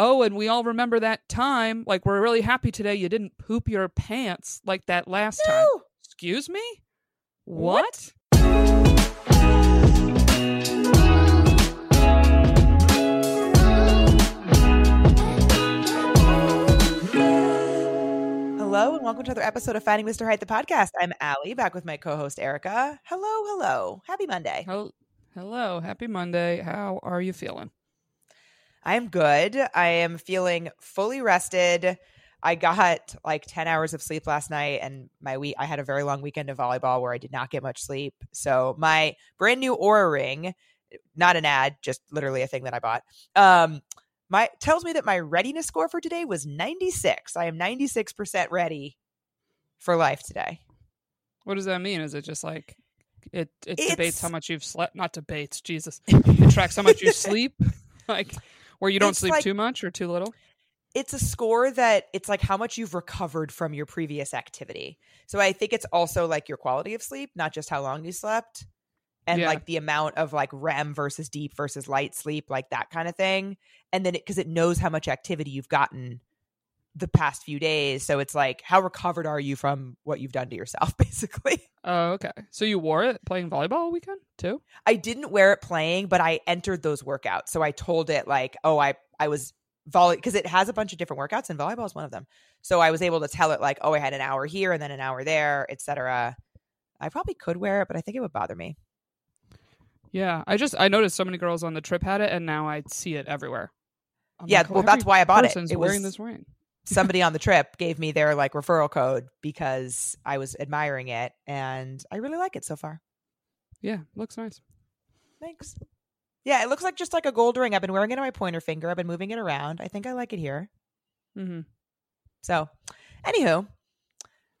oh, and we all remember that time. Like, we're really happy today you didn't poop your pants like that last time. Excuse me? What? what? Hello and welcome to another episode of Finding Mr. Height, the podcast. I'm Ali, back with my co-host Erica. Hello, hello. Happy Monday. Hel- Hello, happy Monday. How are you feeling? I am good. I am feeling fully rested. I got like 10 hours of sleep last night and my week I had a very long weekend of volleyball where I did not get much sleep. So my brand new Oura ring, not an ad, just literally a thing that I bought. Um my tells me that my readiness score for today was 96. I am 96% ready for life today. What does that mean? Is it just like it it debates how much you've slept? Not debates, Jesus. It tracks how much you sleep, like where you don't sleep like- too much or too little. it's a score that it's like how much you've recovered from your previous activity. So I think it's also like your quality of sleep, not just how long you slept. And Yeah. like the amount of like REM versus deep versus light sleep, like that kind of thing. And then it because it knows how much activity you've gotten the past few days. So it's like, how recovered are you from what you've done to yourself, basically? Oh, okay. So you wore it playing volleyball all weekend too? I didn't wear it playing, but I entered those workouts. So I told it like, oh, I I was volley because it has a bunch of different workouts and volleyball is one of them. So I was able to tell it like, oh, I had an hour here and then an hour there, etc. I probably could wear it, but I think it would bother me. Yeah, I just I noticed so many girls on the trip had it, and now I see it everywhere. I'm yeah, like, well, that's why I bought it. It wearing was this ring. Somebody on the trip gave me their like referral code because I was admiring it and I really like it so far. Yeah, looks nice. Thanks. Yeah, it looks like just like a gold ring. I've been wearing it on my pointer finger. I've been moving it around. I think I like it here. Mm-hmm. So, anywho,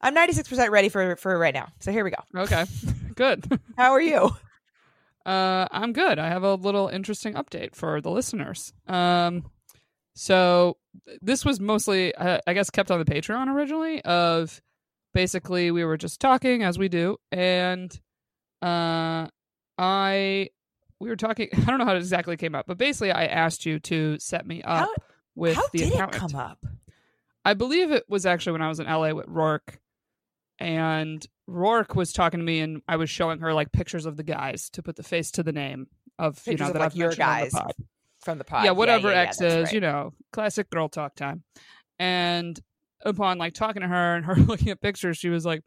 I'm 96% ready for for right now. So here we go. Okay, good. How are you? Uh, I'm good. I have a little interesting update for the listeners. Um, so this was mostly, uh, I guess, kept on the Patreon originally. Of basically, we were just talking as we do, and uh, I we were talking. I don't know how it exactly came up, but basically, I asked you to set me up How- with How the did it come up? I believe it was actually when I was in LA with Rourke, and Rourke was talking to me, and I was showing her like pictures of the guys to put the face to the name of you know of, that like, I've your mentioned on the guys. From the pod. yeah, whatever yeah, X is, right. you know, classic girl talk time. And upon like talking to her and her looking at pictures, she was like,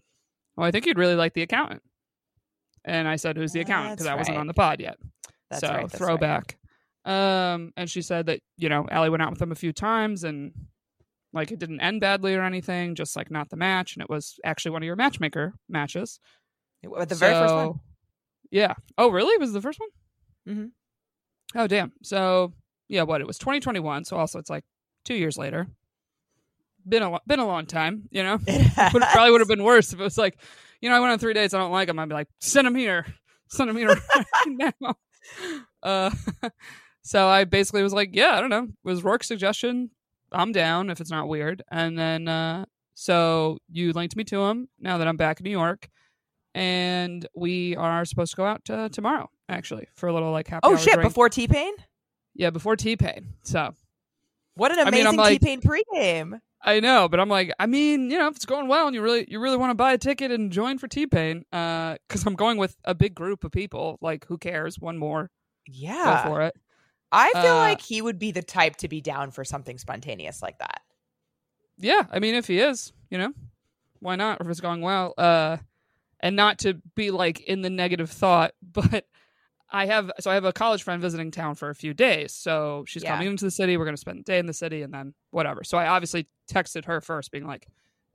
"Oh, I think you'd really like the accountant." And I said, "Who's the accountant?" Because I wasn't on the pod yet That's so right. Throwback. Um, and she said that you know Ali went out with him a few times and like it didn't end badly or anything, just like not the match, and it was actually one of your matchmaker matches. The very first one. Yeah. Oh, really? Was the first one? Mhm. Oh, damn. So yeah, what it was 2021. So also it's like two years later. Been a lo- been a long time, you know. It Would probably would have been worse if it was like, you know, I went on three dates, I don't like them. I'd be like, send them here, send them here right now. Uh, so I basically was like, yeah, I don't know. It was Rourke's suggestion. I'm down if it's not weird. And then uh, so you linked me to him. Now that I'm back in New York, and we are supposed to go out uh, tomorrow, actually, for a little like happy. Oh hour shit! drink. Before T Pain. yeah, before T Pain. So What an I mean, amazing like- T Pain pregame. I know, but I'm like, I mean, you know, if it's going well and you really, you really want to buy a ticket and join for T Pain, uh, because I'm going with a big group of people. Like, who cares? One more, Yeah. go for it. I feel Uh, like he would be the type to be down for something spontaneous like that. Yeah, I mean, if he is, you know, why not? If it's going well, uh, and not to be like in the negative thought, but I have so I have a college friend visiting town for a few days, so she's Yeah. coming into the city. We're gonna spend the day in the city, and then whatever. So I obviously texted her first, being like,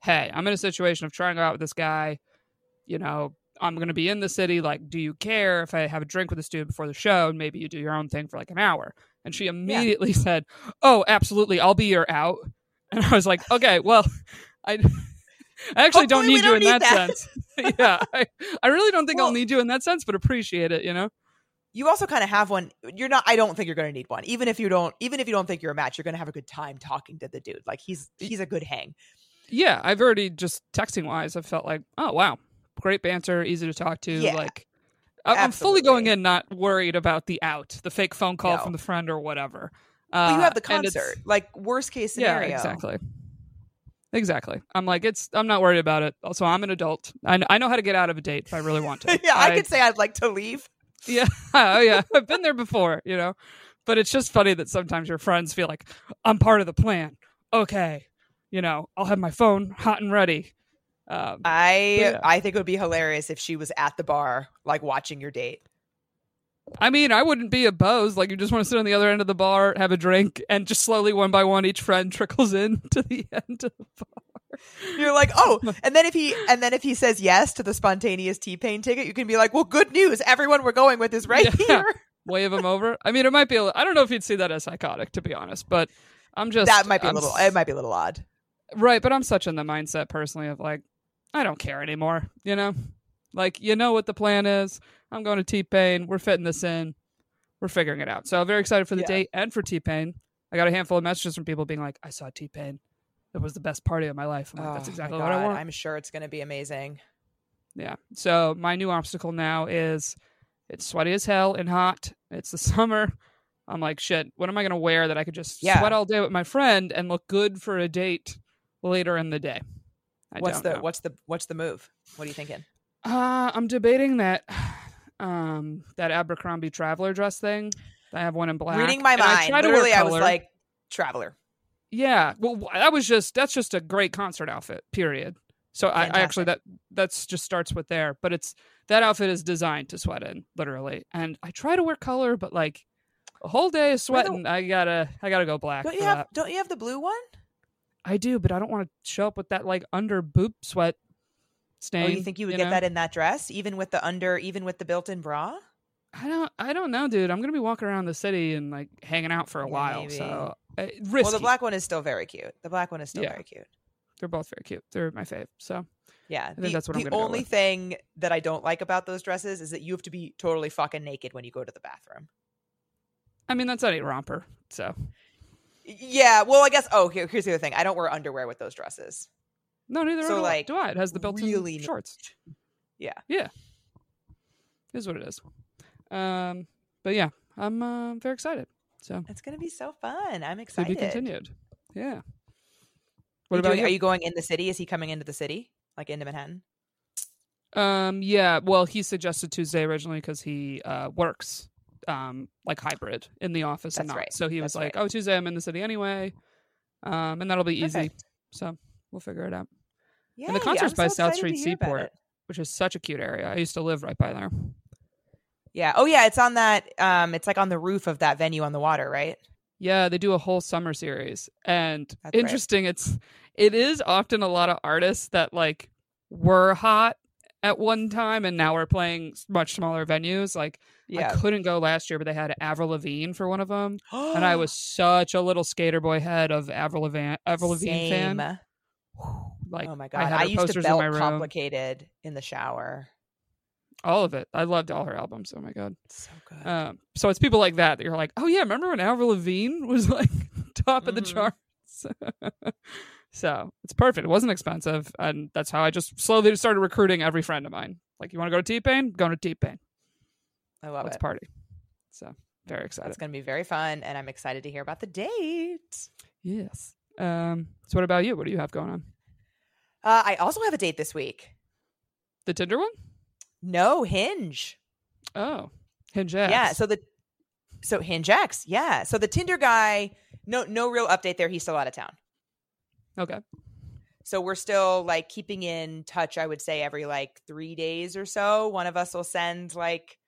"Hey, I'm in a situation of trying to go out with this guy. You know, I'm gonna be in the city. Like, do you care if I have a drink with this dude before the show, and maybe you do your own thing for like an hour?" And she immediately said, "Oh, absolutely, I'll be your out." And I was like, "Okay, well, I." I actually don't need you don't in need that, that. sense. yeah, I, I really don't think Well- I'll need you in that sense, but appreciate it. You know. You also kind of have one. You're not. I don't think you're going to need one. Even if you don't. Even if you don't think you're a match, you're going to have a good time talking to the dude. Like he's he's a good hang. Yeah, I've already just texting wise, I've felt like, oh wow, great banter, easy to talk to. Yeah, like, I- I'm fully going in not worried about the out, the fake phone call No. from the friend or whatever. But you have the Uh, it's- concert. Like worst case scenario. Yeah, exactly. Exactly. I'm like, it's. I'm not worried about it. Also, I'm an adult. I, I know how to get out of a date if I really want to. yeah, I, could say I'd like to leave. Yeah. Oh, yeah. I've been there before, you know. But it's just funny that sometimes your friends feel like I'm part of the plan. Okay, you know, I'll have my phone hot and ready. Um, I yeah. I think it would be hilarious if she was at the bar, like watching your date. I mean, I wouldn't be opposed. Like, you just want to sit on the other end of the bar, have a drink, and just slowly, one by one, each friend trickles in to the end of the bar. You're like, oh, and then if he and then if he says yes to the spontaneous T Pain ticket, you can be like, well, good news, everyone we're going with is right Yeah. here. Wave them over. I mean, it might be. A, I don't know if you'd see that as psychotic, to be honest. But I'm just that might be a I'm little. It might be a little odd. right. But I'm such in the mindset personally of like, I don't care anymore. You know, like you know what the plan is. I'm going to T Pain. We're fitting this in. We're figuring it out. So I'm very excited for the Yeah. date and for T Pain. I got a handful of messages from people being like, I saw T Pain. It was the best party of my life. I'm like, that's Oh, exactly my what I want. I'm sure it's going to be amazing. Yeah. So my new obstacle now is it's sweaty as hell and hot. It's the summer. I'm like, shit, what am I going to wear that I could just Yeah. sweat all day with my friend and look good for a date later in the day? I what's the know. what's the what's the move? What are you thinking? Uh, I'm debating that um that Abercrombie traveler dress thing. I have one in black. Reading my and I mind. try Literally, I was like, traveler. Yeah, well, that was just that's just a great concert outfit. Period. So I, I actually that that's just starts with there, but it's that outfit is designed to sweat in, literally. And I try to wear color, but like a whole day of Wear the- sweating, I gotta I gotta go black. Don't you have that. Don't you have the blue one? I do, but I don't want to show up with that like under boob sweat stain. Oh, you think you would get know? that in that dress, even with the under, even with the built-in bra? I don't I don't know, dude. I'm gonna be walking around the city and like hanging out for a Yeah, while, maybe. so uh, risky. Well, the black one is still very cute. The black one is still Yeah. very cute. They're both very cute. They're my fave. So Yeah, think the, that's what I'm the gonna go only with. thing that I don't like about those dresses is that you have to be totally fucking naked when you go to the bathroom. I mean that's any romper. So Yeah, well, I guess. Oh, here, here's the other thing. I don't wear underwear with those dresses. No, neither So, do I- like, do I. It has the built-in really- shorts. Yeah. Yeah. Is what it is. Um, but yeah, I'm uh, very excited. So It's gonna be so fun. I'm to excited. be continued. Yeah. Are What you about doing- you? Are you going in the city? Is he coming into the city, like into Manhattan? Um, yeah. Well, he suggested Tuesday originally because he uh, works um like hybrid in the office and not. right. So he was like, right. "Oh, Tuesday I'm in the city anyway," um, and that'll be easy. Perfect. So we'll figure it out. Yeah, And the concert's I'm by so South Street Seaport. Which is such a cute area. I used to live right by there. Yeah. Oh, yeah. It's on that. Um, it's like on the roof of that venue on the water, right? Yeah, they do a whole summer series. And That's right. interesting, it's it is often a lot of artists that like were hot at one time and now we're playing much smaller venues. Like I couldn't go last year, but they had Avril Lavigne for one of them, and I was such a little skater boy head of Avril Lavigne, Avril Lavigne fan. Like oh my I god, had I, used to in belt room, complicated in the shower. all of it. I loved all her albums. Oh my god. So good. Um, so it's people like that that you're like, oh yeah, remember when Avril Lavigne was like top of the Mhm. charts? so it's perfect. It wasn't expensive, and that's how I just slowly started recruiting every friend of mine. Like, you want to go to T Pain? Going to T Pain. I love Let's it. party. So very excited. It's going to be very fun, and I'm excited to hear about the date. Yes. Um. So what about you? What do you have going on? Uh, I also have a date this week. The Tinder one? No Hinge. Oh, Hinge X. Yeah. So the so Hinge X. Yeah. So the Tinder guy. No, no real update there. He's still out of town. okay. So we're still like keeping in touch. I would say every like three days or so, one of us will send like,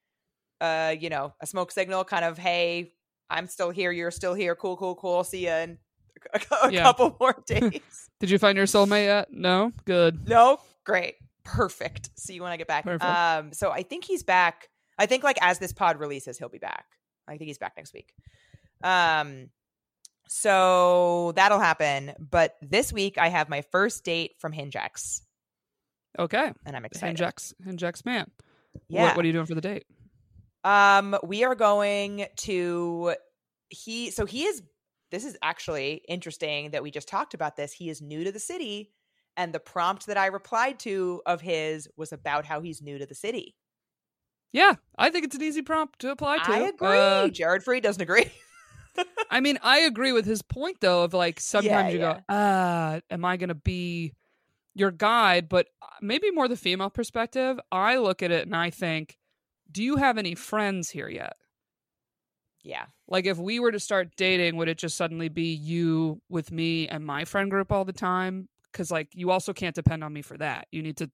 uh, you know, a smoke signal, kind of, hey, I'm still here. You're still here. Cool, cool, cool. See you in a, a Yeah. couple more days. Did you find your soulmate yet? No. Good. no, great, perfect. See you when I get back. Perfect. Um, so I think he's back. I think like as this pod releases, he'll be back. I think he's back next week. Um, so that'll happen. But this week I have my first date from HingeX, Okay. and I'm excited. HingeX, X. Hinge X man. Yeah. What, what are you doing for the date? Um, we are going to he so he is this is actually interesting that we just talked about this. He is new to the city, and the prompt that I replied to of his was about how he's new to the city. Yeah, I think it's an easy prompt to apply to. I agree. Uh, Jared Freid doesn't agree. I mean, I agree with his point though of like sometimes you yeah. go, ah, am I going to be your guide? But uh, maybe more the female perspective. I look at it and I think, do you have any friends here yet? Yeah. Like if we were to start dating, would it just suddenly be you with me and my friend group all the time? Because like you also can't depend on me for that. You need to,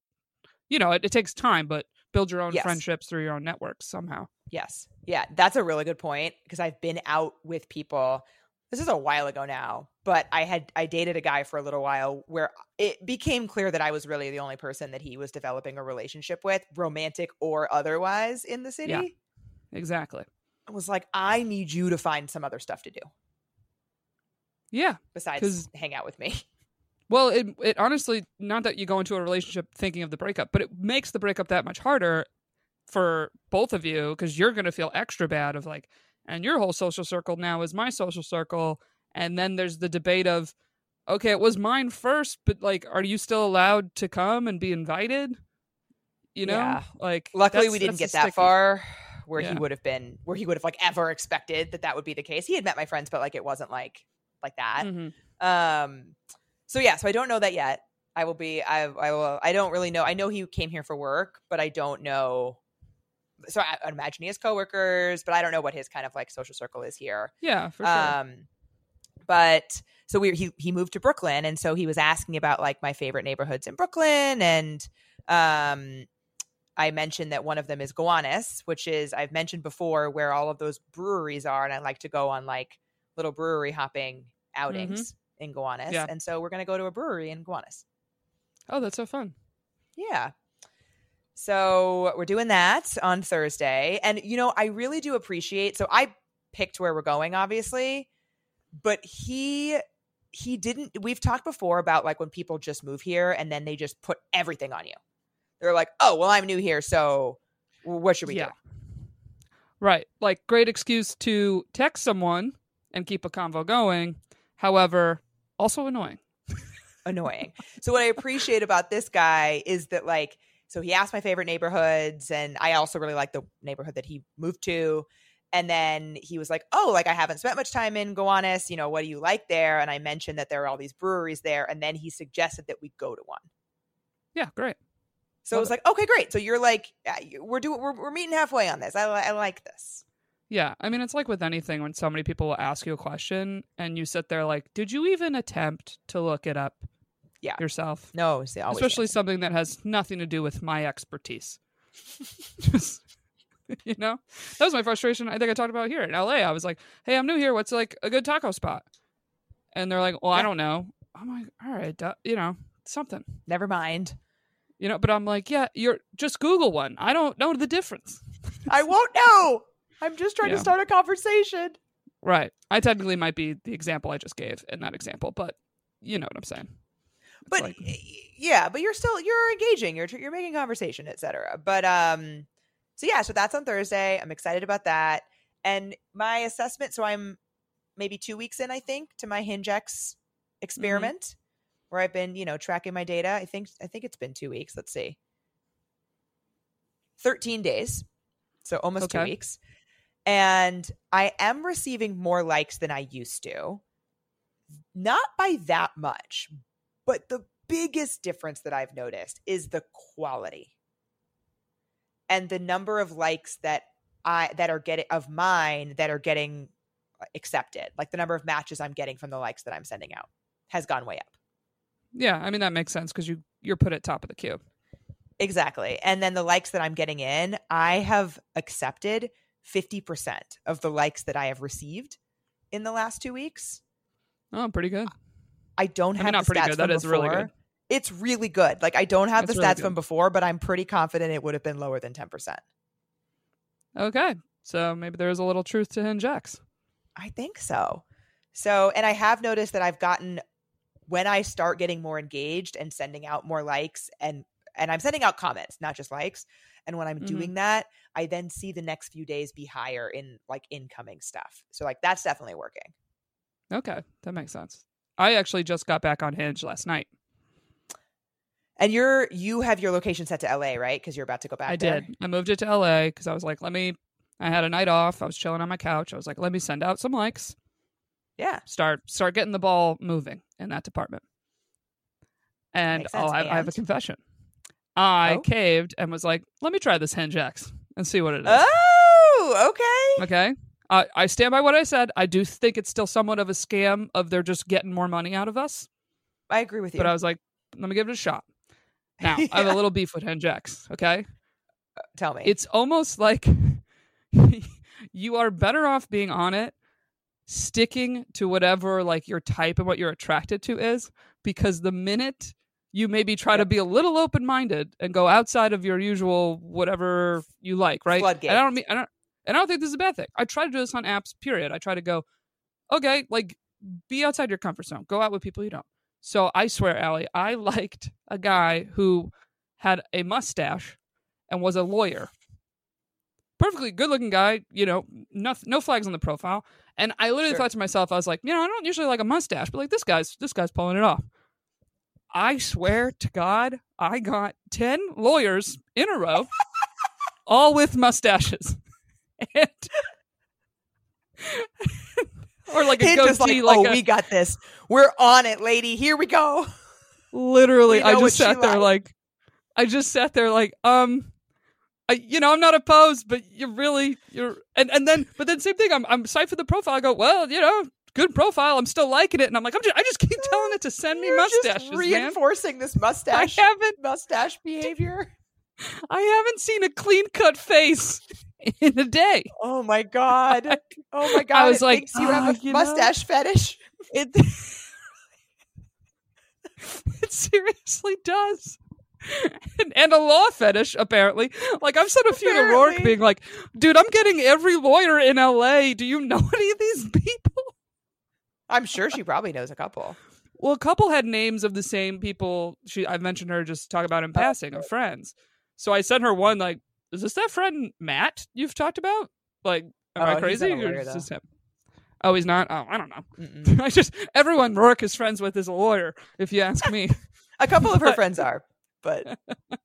you know, it, it takes time, but build your own Yes. friendships through your own networks somehow. Yes. Yeah, that's a really good point because I've been out with people. This is a while ago now, but I had I dated a guy for a little while where it became clear that I was really the only person that he was developing a relationship with, romantic or otherwise, in the city. Yeah. Exactly. I was like, I need you to find some other stuff to do Yeah. Besides hang out with me. Well, it it honestly not that you go into a relationship thinking of the breakup, but it makes the breakup that much harder for both of you because you're going to feel extra bad of like, and your whole social circle now is my social circle, and then there's the debate of, okay, it was mine first, but like, are you still allowed to come and be invited? You know, Yeah. like Luckily, we didn't get that sticky- far where Yeah. he would have been where he would have like ever expected that that would be the case. He had met my friends, but like it wasn't like like that. Mhm. Um, so yeah, so I don't know that yet. I will be. I. I will. I don't really know. I know he came here for work, but I don't know. So I, I imagine he has coworkers, but I don't know what his kind of like social circle is here. Yeah, for sure. Um, but so we he he moved to Brooklyn, and so he was asking about like my favorite neighborhoods in Brooklyn, and um, I mentioned that one of them is Gowanus, which is I've mentioned before where all of those breweries are, and I like to go on like little brewery hopping mm-hmm. outings in Gowanus, Yeah. and so we're gonna go to a brewery in Gowanus. oh, that's so fun. Yeah. So we're doing that on Thursday. And, you know, I really do appreciate. So I picked where we're going, obviously, but he. He didn't. We've talked before about like when people just move here and then they just put everything on you. They're like, "Oh, well, I'm new here, so what should we yeah. do?" Right. Like great excuse to text someone and keep a convo going. However, also annoying. annoying. So what I appreciate about this guy is that like so he asked my favorite neighborhoods and I also really like the neighborhood that he moved to. And then he was like, "Oh, like I haven't spent much time in Gowanus, you know, what do you like there?" And I mentioned that there are all these breweries there and then he suggested that we go to one. Yeah, great. So I Love was like, "Okay, great. So you're like we're doing we're, we're meeting halfway on this. I I like this." Yeah, I mean, it's like with anything when so many people will ask you a question and you sit there like, did you even attempt to look it up Yeah. yourself? No, Especially something that has nothing to do with my expertise. Just, you know, that was my frustration. I think I talked about here in LA. I was like, hey, I'm new here. What's like a good taco spot? And they're like, well, I don't know. I'm like, all right, you know, something. Never mind. You know, but I'm like, yeah, you're just Google one. I don't know the difference. I won't know. I'm just trying Yeah. to start a conversation. Right. I technically might be the example I just gave in that example, but you know what I'm saying. It's but like- yeah but you're still you're engaging you're you're making conversation etc but um so yeah so that's on thursday i'm excited about that and my assessment so i'm maybe two weeks in i think to my HingeX experiment where i've been you know tracking my data i think i think it's been two weeks let's see 13 days so almost two weeks and i am receiving more likes than i used to not by that much but the biggest difference that I've noticed is the quality and the number of likes that I that are getting of mine that are getting accepted. Like the number of matches I'm getting from the likes that I'm sending out has gone way up. Yeah, I mean that makes sense because you you're put at top of the queue. Exactly. And then the likes that I'm getting in, I have accepted 50% of the likes that I have received in the last 2 weeks. Oh, pretty good. I don't I have mean, not the pretty good. from That is really good. It's really good. Like I don't have That's the really stats from before, but I'm pretty confident it would have been lower than 10%. Okay, so maybe there's a little truth to HingeX. I think so. So, and I have noticed that I've gotten when I start getting more engaged and sending out more likes and and I'm sending out comments, not just likes. And when I'm Mhm. doing that, I then see the next few days be higher in like incoming stuff. So like that's definitely working. Okay, that makes sense. I actually just got back on Hinge last night. And you're you have your location set to LA, right? Because you're about to go back. I there. did. I moved it to LA because I was like, let me. I had a night off. I was chilling on my couch. I was like, let me send out some likes. Yeah. start start getting the ball moving in that department. And oh. I, I have a confession. I Oh? caved and was like, "Let me try this Hinge X and see what it is." Oh, okay. Okay. Uh, I stand by what I said. I do think it's still somewhat of a scam of they're just getting more money out of us. I agree with you. But I was like, let me give it a shot. Now, I have a little beef with Hinge X. Okay. Tell me. It's almost like you are better off being on it, sticking to whatever like your type and what you're attracted to is, because the minute you maybe try to be a little open minded and go outside of your usual whatever you like, right? Floodgate. And I don't mean I don't and I don't think this is a bad thing. I try to do this on apps, period. I try to go, okay, like be outside your comfort zone. Go out with people you don't. So I swear, Ali, I liked a guy who had a mustache and was a lawyer. Perfectly good looking guy, you know, no, no flags on the profile. And I literally Sure. thought to myself, I was like, you know, I don't usually like a mustache, but like this guy's this guy's pulling it off. I swear to God, I got ten lawyers in a row, all with mustaches. And or like a goatee, like, like, oh, a, we got this. We're on it, lady. Here we go. literally we i just sat there likes. like i just sat there like um I, you know i'm not opposed but you're really you're and, and then but then same thing i'm i'm for the profile i go well you know good profile i'm still liking it and i'm like i'm just i just keep telling it to send me You're mustaches just man reinforcing this i mustache haven't mustache behavior. i haven't seen a clean cut face in a day Oh my god. Oh my god. I was it like, you have "Oh, a ah, you know?" mustache fetish. it it seriously does and, a law fetish apparently. Like i've sent a few to rourke being like dude i'm getting every lawyer in la do you know any of these people? I'm sure she probably knows a couple. well a couple had names of the same people. She i mentioned her just talk about in oh. passing of friends. So i sent her one like is this that friend matt you've talked about? Like am Oh, i crazy lawyer, is this him? Oh he's not? Oh i don't know. I just everyone rourke is friends with is a lawyer if you ask me. A couple of her But- friends are, but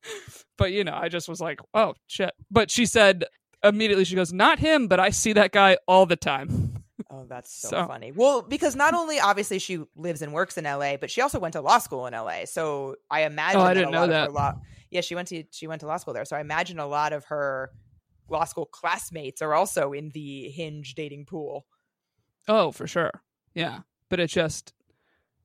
but you know, I just was like, oh shit. But she said immediately, she goes, not him, but I see that guy all the time. oh, that's so, So- funny. Well, because not only obviously she lives and works in LA, but she also went to law school in LA. So I imagine Oh, I didn't a lot know of her that. law. Yeah, she went to she went to law school there. So I imagine a lot of her law school classmates are also in the Hinge dating pool. Oh, for sure. Yeah. But it just,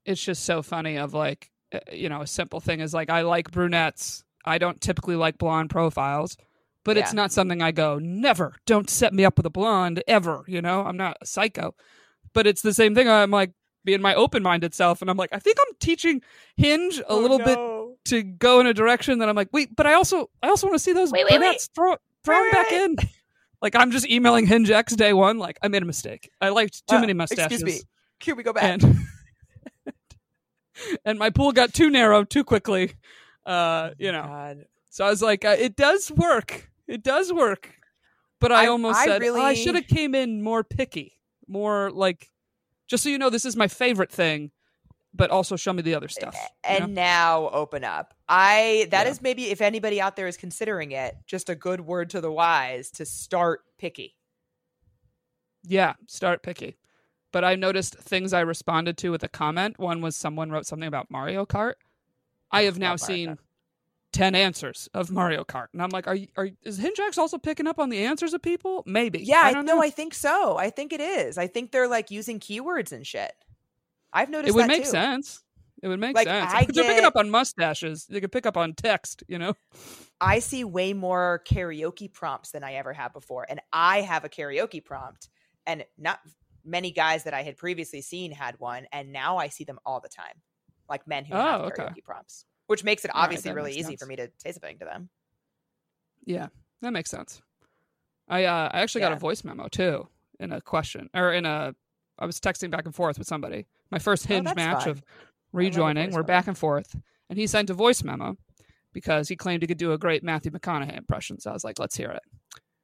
it's just so funny of like, you know, a simple thing is like, I like brunettes. I don't typically like blonde profiles, but it's not something I go, never, don't set me up with a blonde ever. You know, I'm not a psycho. But it's the same thing. I'm like, being my open minded self. And I'm like, I think I'm teaching Hinge a Oh, little bit to go in a direction that I'm like, wait, but I also I also want to see those Wait, wait, wait. brunettes throw throw them back in. Like I'm just emailing Hinge X day one. Like I made a mistake. I liked too Uh, many mustaches. Excuse me. Here we go back. And and my pool got too narrow too quickly. Uh, you know. God. So I was like, uh, it does work. It does work. But I, I- almost I said "Oh, I should have came in more picky, more like, just so you know, this is my favorite thing, but also show me the other stuff. and know? now open up. I that Yeah. is maybe if anybody out there is considering it, just a good word to the wise to start picky. Yeah, start picky. But I noticed things I responded to with a comment. One was someone wrote something about Mario Kart. I have now seen ten answers of Mario Kart, and I'm like, are you, are is HingeX also picking up on the answers of people? Maybe. Yeah, I don't no, know. I think so. I think it is. I think they're like using keywords and shit. I've noticed it would make too. sense. It would make Like, sense. I they're picking up on mustaches. They could pick up on text. You know. I see way more karaoke prompts than I ever have before. And I have a karaoke prompt, and not many guys that I had previously seen had one. And now I see them all the time, like men who have Oh, okay. karaoke prompts, which makes it obviously that really easy sense. for me to say something to them. Yeah, that makes sense. I uh, I actually got a voice memo too in a question or in a. I was texting back and forth with somebody. My first Oh, hinge that's match fun. of rejoining. We're memo. back and forth, and he sent a voice memo because he claimed he could do a great Matthew McConaughey impression. So I was like, let's hear it.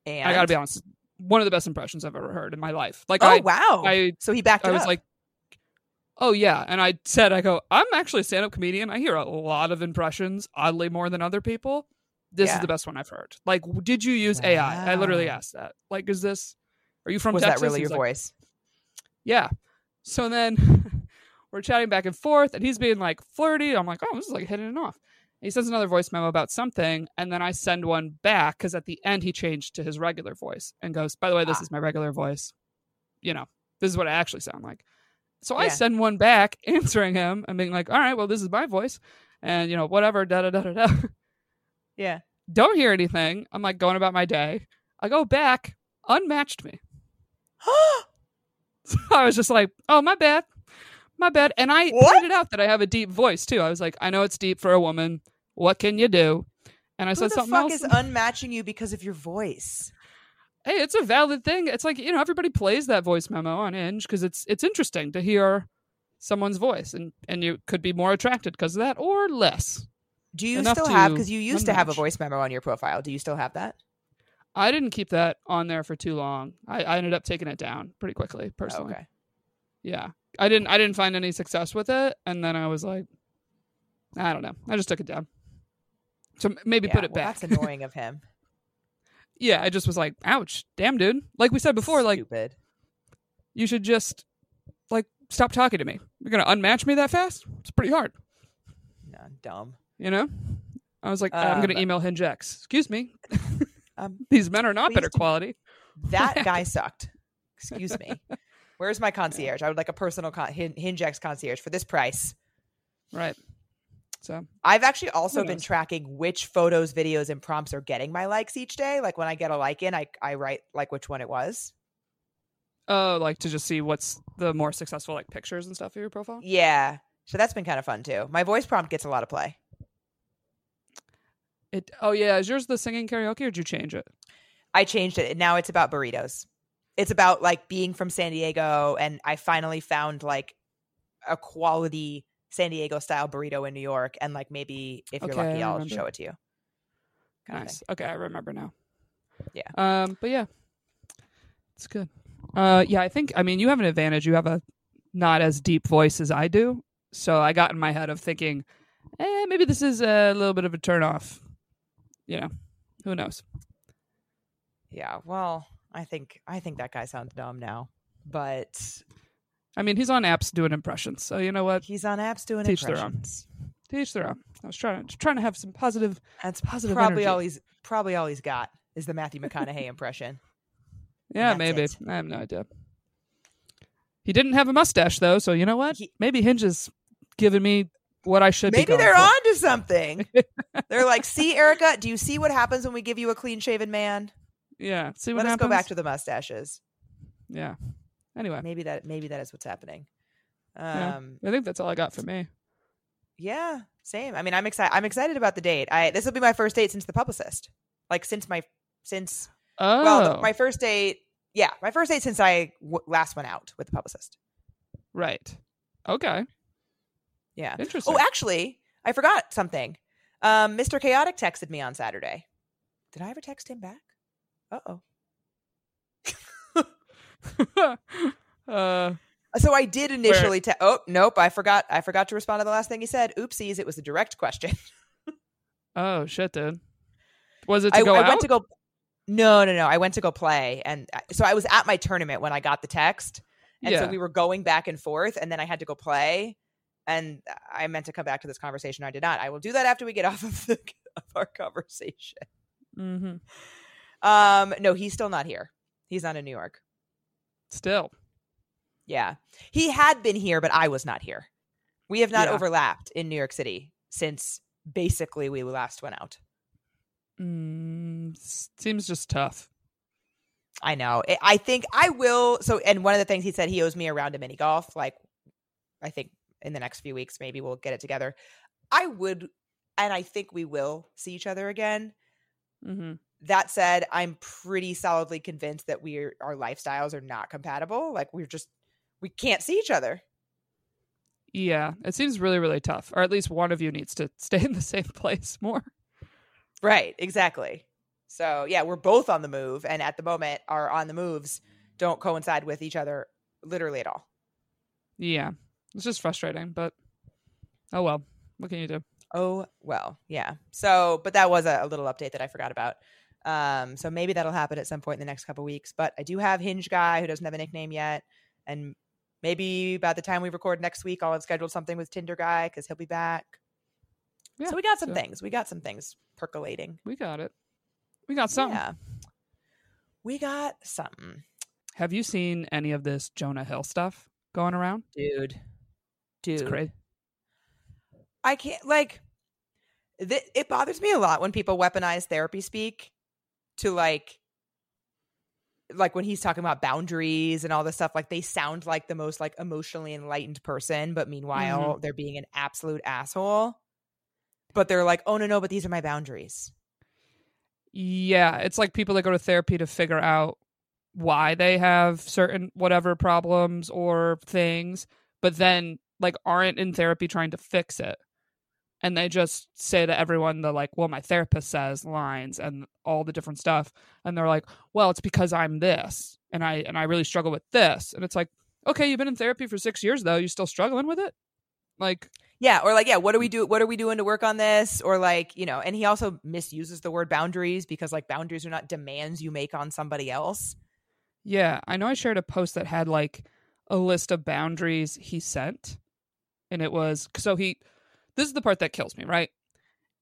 And I got to be honest, one of the best impressions I've ever heard in my life. Like Oh I, wow! I so he backed it I was up. like, oh yeah, and I said, I go, I'm actually a stand-up comedian. I hear a lot of impressions, oddly more than other people. This is the best one I've heard. Like, did you use AI? I literally asked that. Like, is this? Are you from was Texas? that really He's your like, voice? Yeah. So then we're chatting back and forth, and he's being like flirty. I'm like, oh, this is like hitting it off. He sends another voice memo about something, and then I send one back because at the end he changed to his regular voice and goes, "By the way, this Ah. is my regular voice. You know, this is what I actually sound like." So I send one back, answering him and being like, "All right, well, this is my voice, and you know, whatever." Da da da da da. Yeah. Don't hear anything. I'm like going about my day. I go back, unmatched me. So I was just like, "Oh, my bad, my bad." And I What? pointed out that I have a deep voice too. I was like, "I know it's deep for a woman. What can you do?" And I Who said the something fuck is unmatching you because of your voice? hey, it's a valid thing. It's like you know, everybody plays that voice memo on Hinge because it's it's interesting to hear someone's voice, and and you could be more attracted because of that or less. Do you Enough still have because you used to have a voice memo on your profile? Do you still have that? I didn't keep that on there for too long. I, I ended up taking it down pretty quickly, oh, personally. Okay. Yeah, I didn't I didn't find any success with it, and then I was like, I don't know. I just took it down. So maybe Yeah, put it well, back. That's annoying of him. yeah, I just was like, ouch, damn, dude. Like we said before, like Stupid. you should just like stop talking to me. You're gonna unmatch me that fast? It's pretty hard, No, dumb. you know. I was like, I'm gonna Um, email Hinge X. Excuse me, Um, these men are not better quality. that guy sucked. Excuse me. Where's my concierge? I would like a personal con- Hin- HingeX concierge for this price. Right. So I've actually also been tracking which photos, videos, and prompts are getting my likes each day. Like when I get a like in, I, I write like which one it was. Oh, like to just see what's the more successful like pictures and stuff of your profile. Yeah. So that's been kind of fun too. My voice prompt gets a lot of play. It. Oh yeah, is yours the singing karaoke or did you change it? I changed it. and Now it's about burritos. It's about like being from San Diego, and I finally found like a quality San Diego style burrito in New York, and like maybe if you're Okay, lucky, I'll show it to you. Kind Nice. Okay, I remember now. Yeah. Um. But yeah, it's good. Uh. Yeah. I think. I mean, you have an advantage. You have a not as deep voice as I do. So I got in my head of thinking, eh, maybe this is a little bit of a turn off. You know, who knows? Yeah. Well, I think I think that guy sounds dumb now, but I mean, he's on apps doing impressions. So you know what? he's on apps doing Teach their own. Teach their own. I was trying to trying to have some positive. That's Positive probably energy. all probably all he's got is the Matthew McConaughey impression. Yeah, maybe. it. I have no idea. He didn't have a mustache though, so you know what? He- maybe Hinge is giving me what I should be. Maybe going they're for. on to something. they're like, "See, Erica, do you see what happens when we give you a clean-shaven man? Yeah. See what Let us go back to the mustaches." Yeah. Anyway, Maybe that maybe that is what's happening. Yeah. Um I think that's all I got for me. yeah, same. I mean, I'm excited I'm excited about the date. I this will be my first date since the publicist. Like since my since Oh, well, the- my first date yeah, my first date since I w- last went out with the publicist. right. Okay. Yeah. Interesting. Oh, actually, I forgot something. Um, Mr. Chaotic texted me on Saturday. Did I ever text him back? Uh oh. uh, So I did initially. Te- oh nope, I forgot. I forgot to respond to the last thing he said. Oopsies! It was a direct question. oh shit, dude. Was it to I, go I went to go. No, no, no. I went to go play, and so I was at my tournament when I got the text, and so we were going back and forth, and then I had to go play, and I meant to come back to this conversation. I did not. I will do that after we get off of, the, of our conversation. Mm-hmm. Um, no, he's still not here. He's not in New York. Still. Yeah, he had been here, but I was not here. We have not Yeah. overlapped in New York City since basically we last went out. Mm, seems just tough. I know. I- think I will. So, and one of the things he said he owes me a round of mini golf. Like, I think in the next few weeks, maybe we'll get it together. I would, and I think we will see each other again. hmm That said, I'm pretty solidly convinced that we're our lifestyles are not compatible. Like, we're just we can't see each other. Yeah, it seems really, really tough. Or at least one of you needs to stay in the same place more. Right. Exactly. So yeah, we're both on the move, and at the moment, our on the moves don't coincide with each other literally at all. Yeah, it's just frustrating, but oh well. What can you do? Oh well, yeah. So, but that was a, a little update that I forgot about. Um, so maybe that'll happen at some point in the next couple weeks. But I do have Hinge guy who doesn't have a nickname yet, and maybe by the time we record next week, I'll have scheduled something with Tinder guy because he'll be back. Yeah, so we got some so- things. We got some things percolating. We got it. We got something. Yeah. We got something. Have you seen any of this Jonah Hill stuff going around? Dude. Dude. It's crazy. I can't like th- it bothers me a lot when people weaponize therapy speak to like like when he's talking about boundaries and all this stuff like they sound like the most like emotionally enlightened person but meanwhile mm-hmm. they're being an absolute asshole. But they're like oh no no but these are my boundaries. Yeah, it's like people that go to therapy to figure out why they have certain whatever problems or things, but then like aren't in therapy trying to fix it. And they just say to everyone the like, well, my therapist says lines and all the different stuff. And they're like, well, it's because I'm this and I and I really struggle with this. And it's like, okay, you've been in therapy for six years though, you're still struggling with it? Like yeah or like yeah what do we do what are we doing to work on this or like you know and he also misuses the word boundaries because like boundaries are not demands you make on somebody else Yeah, I know I shared a post that had like a list of boundaries he sent. And it was so he this is the part that kills me, right?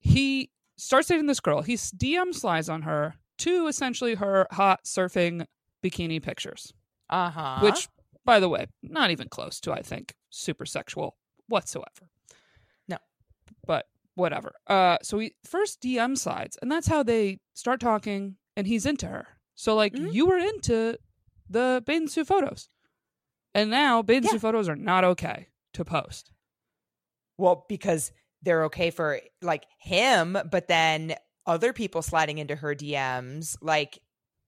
He starts dating this girl. He DM slides on her to essentially her hot surfing bikini pictures, uh-huh which by the way, not even close to I think super sexual whatsoever. No. But whatever. Uh so he first DM slides and that's how they start talking and he's into her. So like Mhm. you were into the bathing suit photos. And now bathing Yeah. suit photos are not okay to post. Well, because they're okay for like him, but then other people sliding into her DMs, like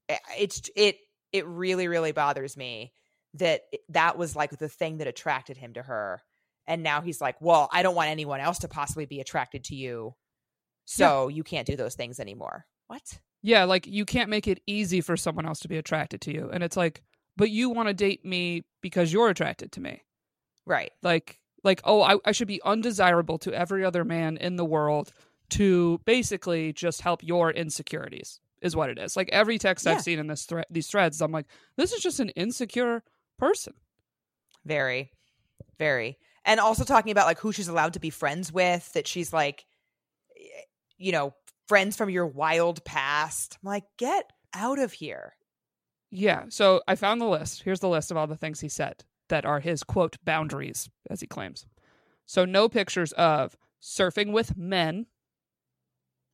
eh, it's it it really really bothers me that that was like the thing that attracted him to her. And now he's like, "Well, I don't want anyone else to possibly be attracted to you. So you can't do those things anymore." What? Yeah, like you can't make it easy for someone else to be attracted to you. And it's like, but you want to date me because you're attracted to me. Right. Like like, oh, I, I should be undesirable to every other man in the world to basically just help your insecurities is what it is. Like every text Yeah. I've seen in this these threads, I'm like, this is just an insecure person. Very, very. And also talking about like who she's allowed to be friends with, that she's like, you know, friends from your wild past. I'm like, get out of here. Yeah. So I found the list. Here's the list of all the things he said that are his quote boundaries, as he claims. So no pictures of surfing with men.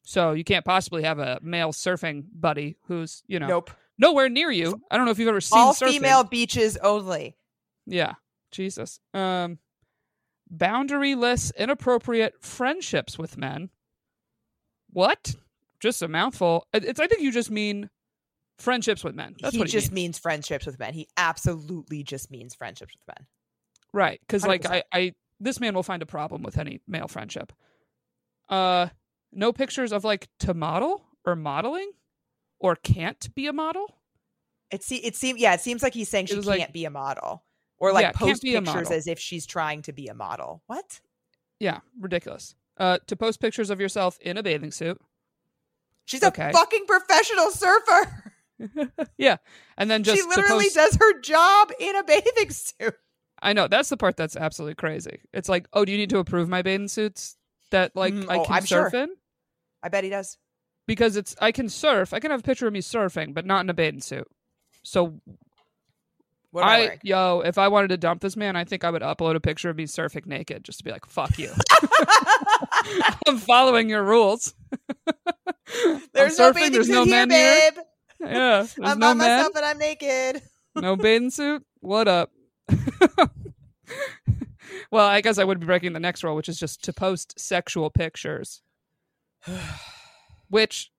So you can't possibly have a male surfing buddy who's, you know, Nope. nowhere near you. I don't know if you've ever seen All surfing. female beaches only. Yeah. Jesus. Um boundaryless inappropriate friendships with men. What? Just a mouthful. It's I think you just mean friendships with men. That's he what he just means. means friendships with men. He absolutely just means friendships with men. Right. Because like 100%. I, I this man will find a problem with any male friendship. Uh no pictures of like to model or modeling or can't be a model. It se- it seems yeah, it seems like he's saying she can't like- be a model. Or like Yeah, post pictures as if she's trying to be a model. What? Yeah, ridiculous. Uh to post pictures of yourself in a bathing suit. She's Okay. a fucking professional surfer. yeah. And then just she literally does her job in a bathing suit. I know that's the part that's absolutely crazy. It's like, oh, do you need to approve my bathing suits that like Mm, I oh, can I'm surf sure. in? I bet he does. Because it's I can surf. I can have a picture of me surfing, but not in a bathing suit. So What I, I, yo, if I wanted to dump this man, I think I would upload a picture of me surfing naked just to be like, fuck you. I'm following your rules. There's I'm no surfing, bathing there's suit no here, men here. Yeah. I'm no by man, myself and I'm naked. no bathing suit. What up? well, I guess I would be breaking the next rule, which is just to post sexual pictures. which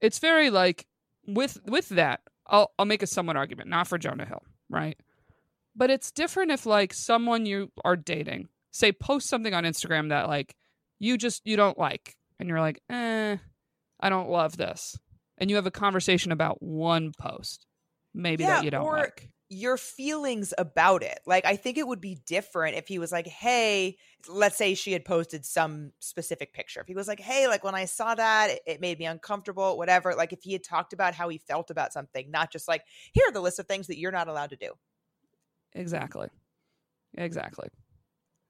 it's very like with with that I'll I'll make a somewhat argument not for Jonah Hill right but it's different if like someone you are dating say post something on Instagram that like you just you don't like and you're like eh I don't love this and you have a conversation about one post maybe Yeah, that you don't or- like Your feelings about it. Like, I think it would be different if he was like, hey, let's say she had posted some specific picture. If he was like, hey, like when I saw that, it, it made me uncomfortable, whatever. Like, if he had talked about how he felt about something, not just like, here are the list of things that you're not allowed to do. Exactly. Exactly.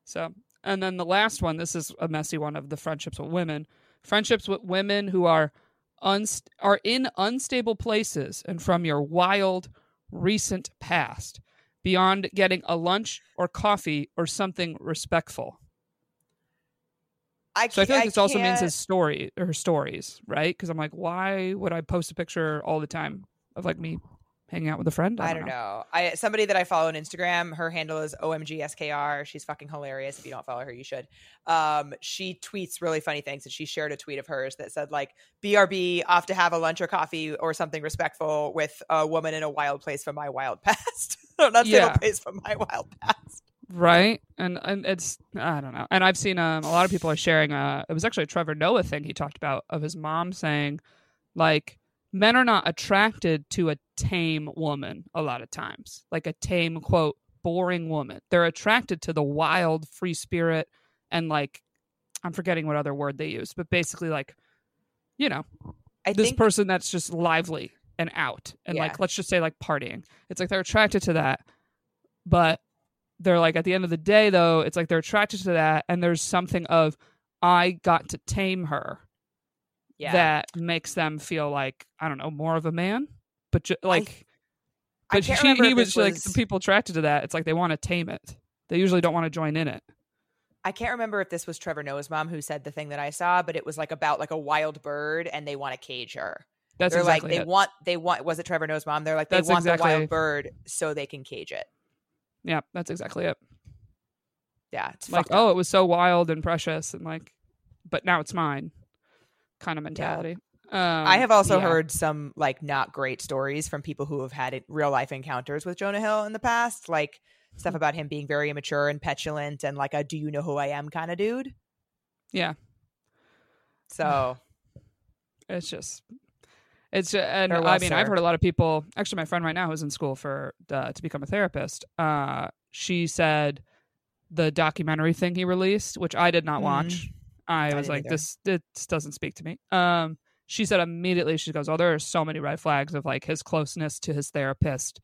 So, and then the last one, this is a messy one of the friendships with women. Friendships with women who are unst- are in unstable places and from your wild recent past beyond getting a lunch or coffee or something respectful. I So I feel like I this also means his story or stories, right? Because I'm like, why would I post a picture all the time of like me hanging out with a friend? I don't know. I somebody that I follow on Instagram, her handle is OMGSKR. She's fucking hilarious. If you don't follow her, you should. Um, she tweets really funny things, and she shared a tweet of hers that said like BRB off to have a lunch or coffee or something respectful with a woman in a wild place from my wild past. Not Yeah. place from my wild past. right and and it's i don't know and i've seen um, a lot of people are sharing uh it was actually a trevor noah thing he talked about of his mom saying like men are not attracted to a tame woman a lot of times. Like a tame quote boring woman. They're attracted to the wild free spirit and like i'm forgetting what other word they use but basically like you know I this think person that's just lively and out and Yeah. like let's just say like partying. It's like they're attracted to that but they're like at the end of the day though it's like they're attracted to that and there's something of i got to tame her yeah. that makes them feel like i don't know more of a man but ju- like I but can't she, he if was like the people attracted to that it's like they want to tame it they usually don't want to join in it I can't remember if this was Trevor Noah's mom who said the thing that I saw, but it was like about like a wild bird and they want to cage her. that's They're exactly like they it. want they want was it Trevor Noah's mom? They're like they That's want the wild bird so they can cage it. yeah that's exactly it Yeah, it's like fucked up. oh it was so wild and precious and like but now it's mine kind of mentality um, I have also yeah. heard some like not great stories from people who have had real life encounters with Jonah Hill in the past, like stuff Hmm. about him being very immature and petulant and like a "Do you know who I am?" kind of dude. yeah So it's just it's ju- and Farewell, i mean i've heard a lot of people actually my friend right now who's in school for uh, to become a therapist uh she said the documentary thing he released which i did not Mhm. watch i, I was like either. this this doesn't speak to me um she said immediately she goes oh there are so many red flags of like his closeness to his therapist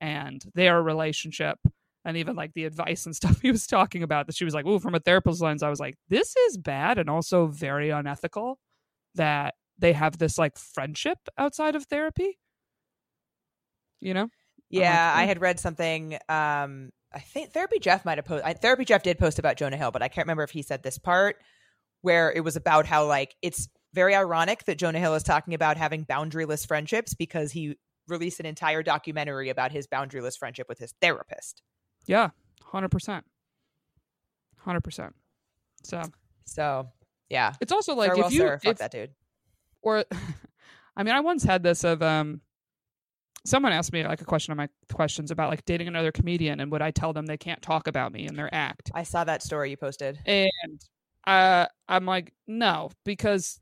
and their relationship and even like the advice and stuff he was talking about that she was like oh from a therapist's lens i was like this is bad and also very unethical that they have this like friendship outside of therapy you know yeah, I "Oh." had read something. Um, I think Therapy Jeff might have posted. Therapy Jeff did post about Jonah Hill, but I can't remember if he said this part where it was about how like it's very ironic that Jonah Hill is talking about having boundaryless friendships because he released an entire documentary about his boundaryless friendship with his therapist. yeah 100% 100% so So yeah, it's also like farewell, if you sir. Fuck if, that dude. or i mean i once had this of um someone asked me like a question on my questions about like dating another comedian and would i tell them they can't talk about me in their act I saw that story you posted. and uh, I'm like, no, because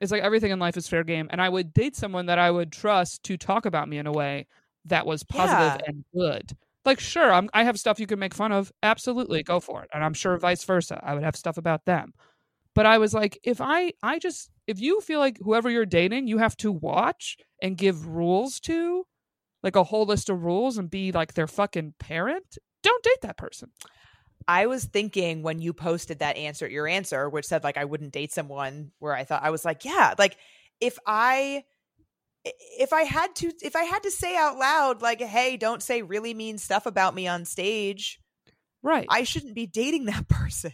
it's like everything in life is fair game, and I would date someone that I would trust to talk about me in a way that was positive Yeah. and good. Like, sure, I'm, I have stuff you can make fun of, absolutely, go for it, and I'm sure vice versa. I would have stuff about them, but I was like, if I, I just, if you feel like whoever you're dating, you have to watch and give rules to, like a whole list of rules, and be like their fucking parent, don't date that person. I was thinking when you posted that answer, your answer, which said like I wouldn't date someone where I thought I was like, yeah, like if I if I had to if I had to say out loud like, hey, don't say really mean stuff about me on stage, Right. I shouldn't be dating that person.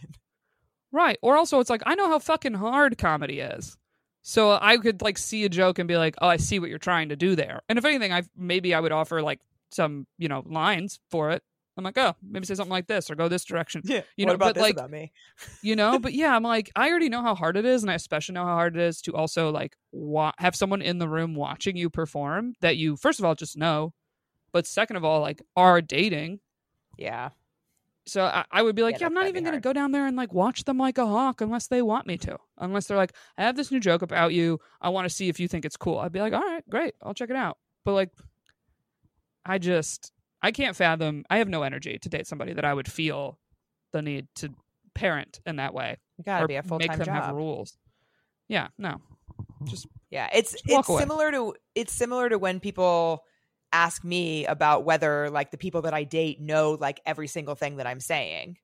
Right. Or also it's like I know how fucking hard comedy is. So I could like see a joke and be like, "Oh, I see what you're trying to do there." And if anything, I maybe I would offer like some, you know, lines for it. I'm like, "Oh, maybe say something like this or go this direction." Yeah. You know, about but, this like, about me? You know, but yeah, I'm like, I already know how hard it is and I especially know how hard it is to also like wa- have someone in the room watching you perform that you first of all just know, but second of all like are dating Yeah. so I, I would be like, Yeah, yeah, I'm not even going to go down there and like watch them like a hawk unless they want me to. Unless they're like, I have this new joke about you. I want to see if you think it's cool. I'd be like, all right, great. I'll check it out. But like, I just, I can't fathom, I have no energy to date somebody that I would feel the need to parent in that way You gotta be a full time job. make them have rules. Yeah, no. Just, Yeah, it's walk it's away. similar to it's similar to when people ask me about whether like the people that I date know like every single thing that I'm saying.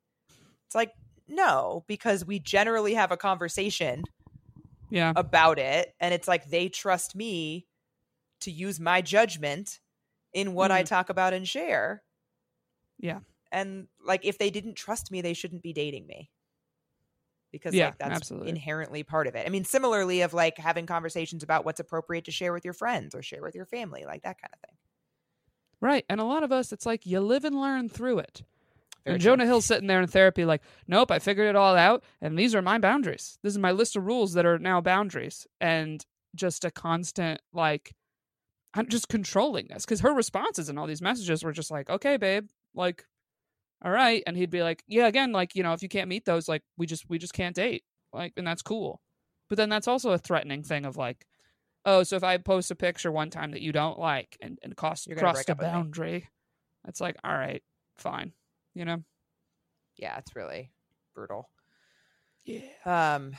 It's like, no, because we generally have a conversation Yeah. about it. And it's like they trust me to use my judgment in what I mm. talk about and share. Yeah. And like if they didn't trust me, they shouldn't be dating me. Because Yeah, like that's absolutely. inherently part of it. I mean, similarly of like having conversations about what's appropriate to share with your friends or share with your family, like that kind of thing. Right. And a lot of us, it's like you live and learn through it. Very and true. Jonah Hill's sitting there in therapy, like, nope, I figured it all out, and these are my boundaries. This is my list of rules that are now boundaries, and just a constant like, just controlling this because her responses and all these messages were just like, okay, babe, like, all right, and he'd be like, yeah, again, like, you know, if you can't meet those, like, we just we just can't date, like, and that's cool. But then that's also a threatening thing of like, oh, so if I post a picture one time that you don't like and and cross You're cross the up with me. boundary, it's like, all right, fine, you know. Yeah, it's really brutal. Yeah. Um,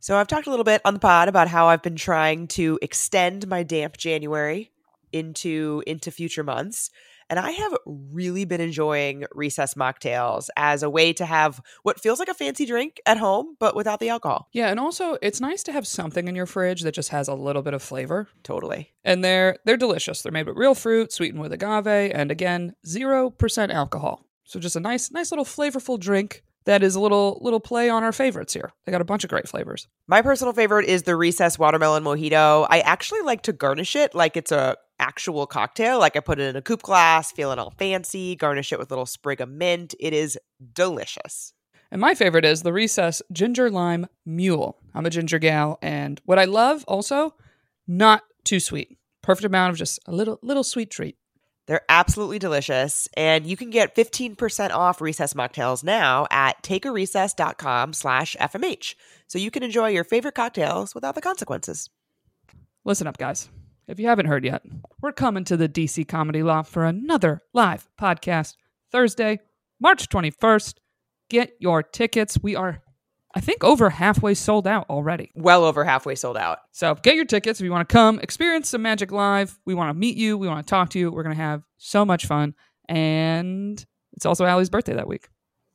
so I've talked a little bit on the pod about how I've been trying to extend my damp January into into future months. And I have really been enjoying recess mocktails as a way to have what feels like a fancy drink at home, but without the alcohol. Yeah, and also it's nice to have something in your fridge that just has a little bit of flavor. Totally. And they're they're delicious. They're made with real fruit, sweetened with agave, and again, 0% alcohol. So just a nice nice little flavorful drink that is a little little play on our favorites here. They got a bunch of great flavors. My personal favorite is the recess watermelon mojito. I actually like to garnish it like it's a actual cocktail. Like I put it in a coupe glass, feeling all fancy, garnish it with a little sprig of mint. It is delicious. And my favorite is the Recess Ginger Lime Mule. I'm a ginger gal, and what I love also, not too sweet. Perfect amount of just a little little sweet treat. They're absolutely delicious. And you can get 15% off recess mocktails now at takearecess.com slash FMH. So you can enjoy your favorite cocktails without the consequences. Listen up, guys. If you haven't heard yet, we're coming to the DC Comedy Loft for another live podcast Thursday, March 21st. Get your tickets. We are, I think, over halfway sold out already. Well over halfway sold out. So get your tickets if you want to come experience some magic live. We want to meet you. We want to talk to you. We're going to have so much fun. And it's also Ali's birthday that week.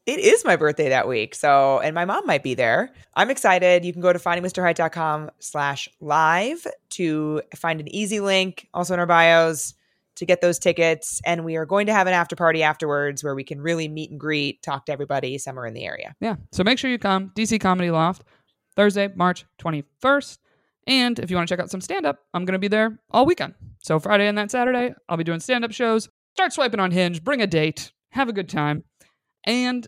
It is my birthday that week. So, and my mom might be there. I'm excited. You can go to findingmrheight.com slash live to find an easy link, also in our bios, to get those tickets. And we are going to have an after party afterwards where we can really meet and greet, talk to everybody somewhere in the area. Yeah. So make sure you come. DC Comedy Loft, Thursday, March 21st. And if you want to check out some stand up, I'm going to be there all weekend. So Friday and that Saturday, I'll be doing stand up shows. Start swiping on Hinge, bring a date, have a good time. And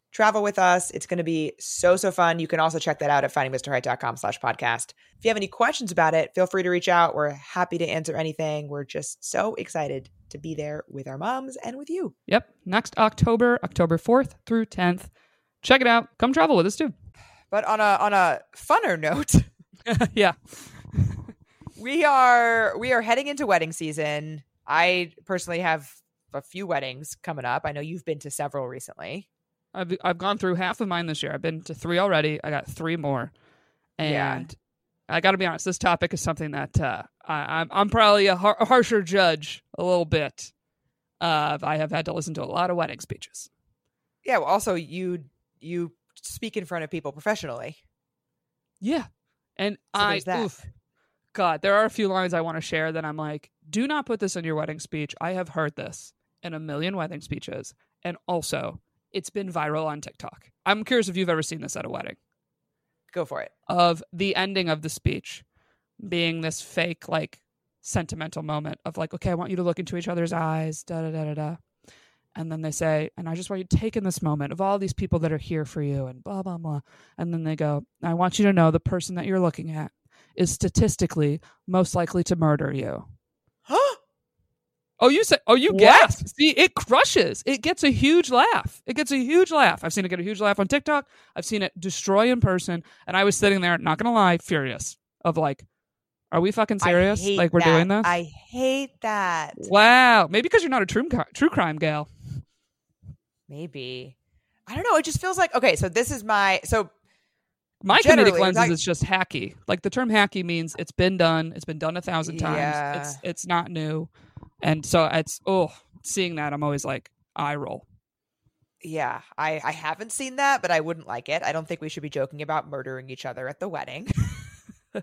Travel with us. It's going to be so, so fun. You can also check that out at findingmrheight.com slash podcast. If you have any questions about it, feel free to reach out. We're happy to answer anything. We're just so excited to be there with our moms and with you. Yep. Next October, October 4th through 10th. Check it out. Come travel with us too. But on a on a funner note, yeah. we are we are heading into wedding season. I personally have a few weddings coming up. I know you've been to several recently. I've I've gone through half of mine this year. I've been to three already. I got three more, and Yeah. I got to be honest. This topic is something that uh, I, I'm I'm probably a, har- a harsher judge a little bit. Uh, I have had to listen to a lot of wedding speeches. Yeah, well, also you you speak in front of people professionally. Yeah, and So I oof, God, there are a few lines I want to share that I'm like, do not put this in your wedding speech. I have heard this in a million wedding speeches, and also it's been viral on TikTok. I'm curious if you've ever seen this at a wedding. Go for it. of the ending of the speech being this fake like sentimental moment of like okay i want you to look into each other's eyes da da da da da and then they say and i just want you to take in this moment of all these people that are here for you and blah blah blah and then they go i want you to know the person that you're looking at is statistically most likely to murder you Oh, you say? Oh, you gasp. See, it crushes. It gets a huge laugh. It gets a huge laugh. I've seen it get a huge laugh on TikTok. I've seen it destroy in person, and I was sitting there, not gonna lie, furious of like, are we fucking serious? Like we're that. doing this? I hate that. wow. Maybe because you're not a true true crime gal. Maybe. I don't know. It just feels like okay. So this is my so My comedic lenses like- is just hacky. Like the term hacky means it's been done. It's been done a thousand times. Yeah. It's it's not new, and so it's oh, seeing that I'm always like eye roll. yeah. I I haven't seen that, but I wouldn't like it. I don't think we should be joking about murdering each other at the wedding.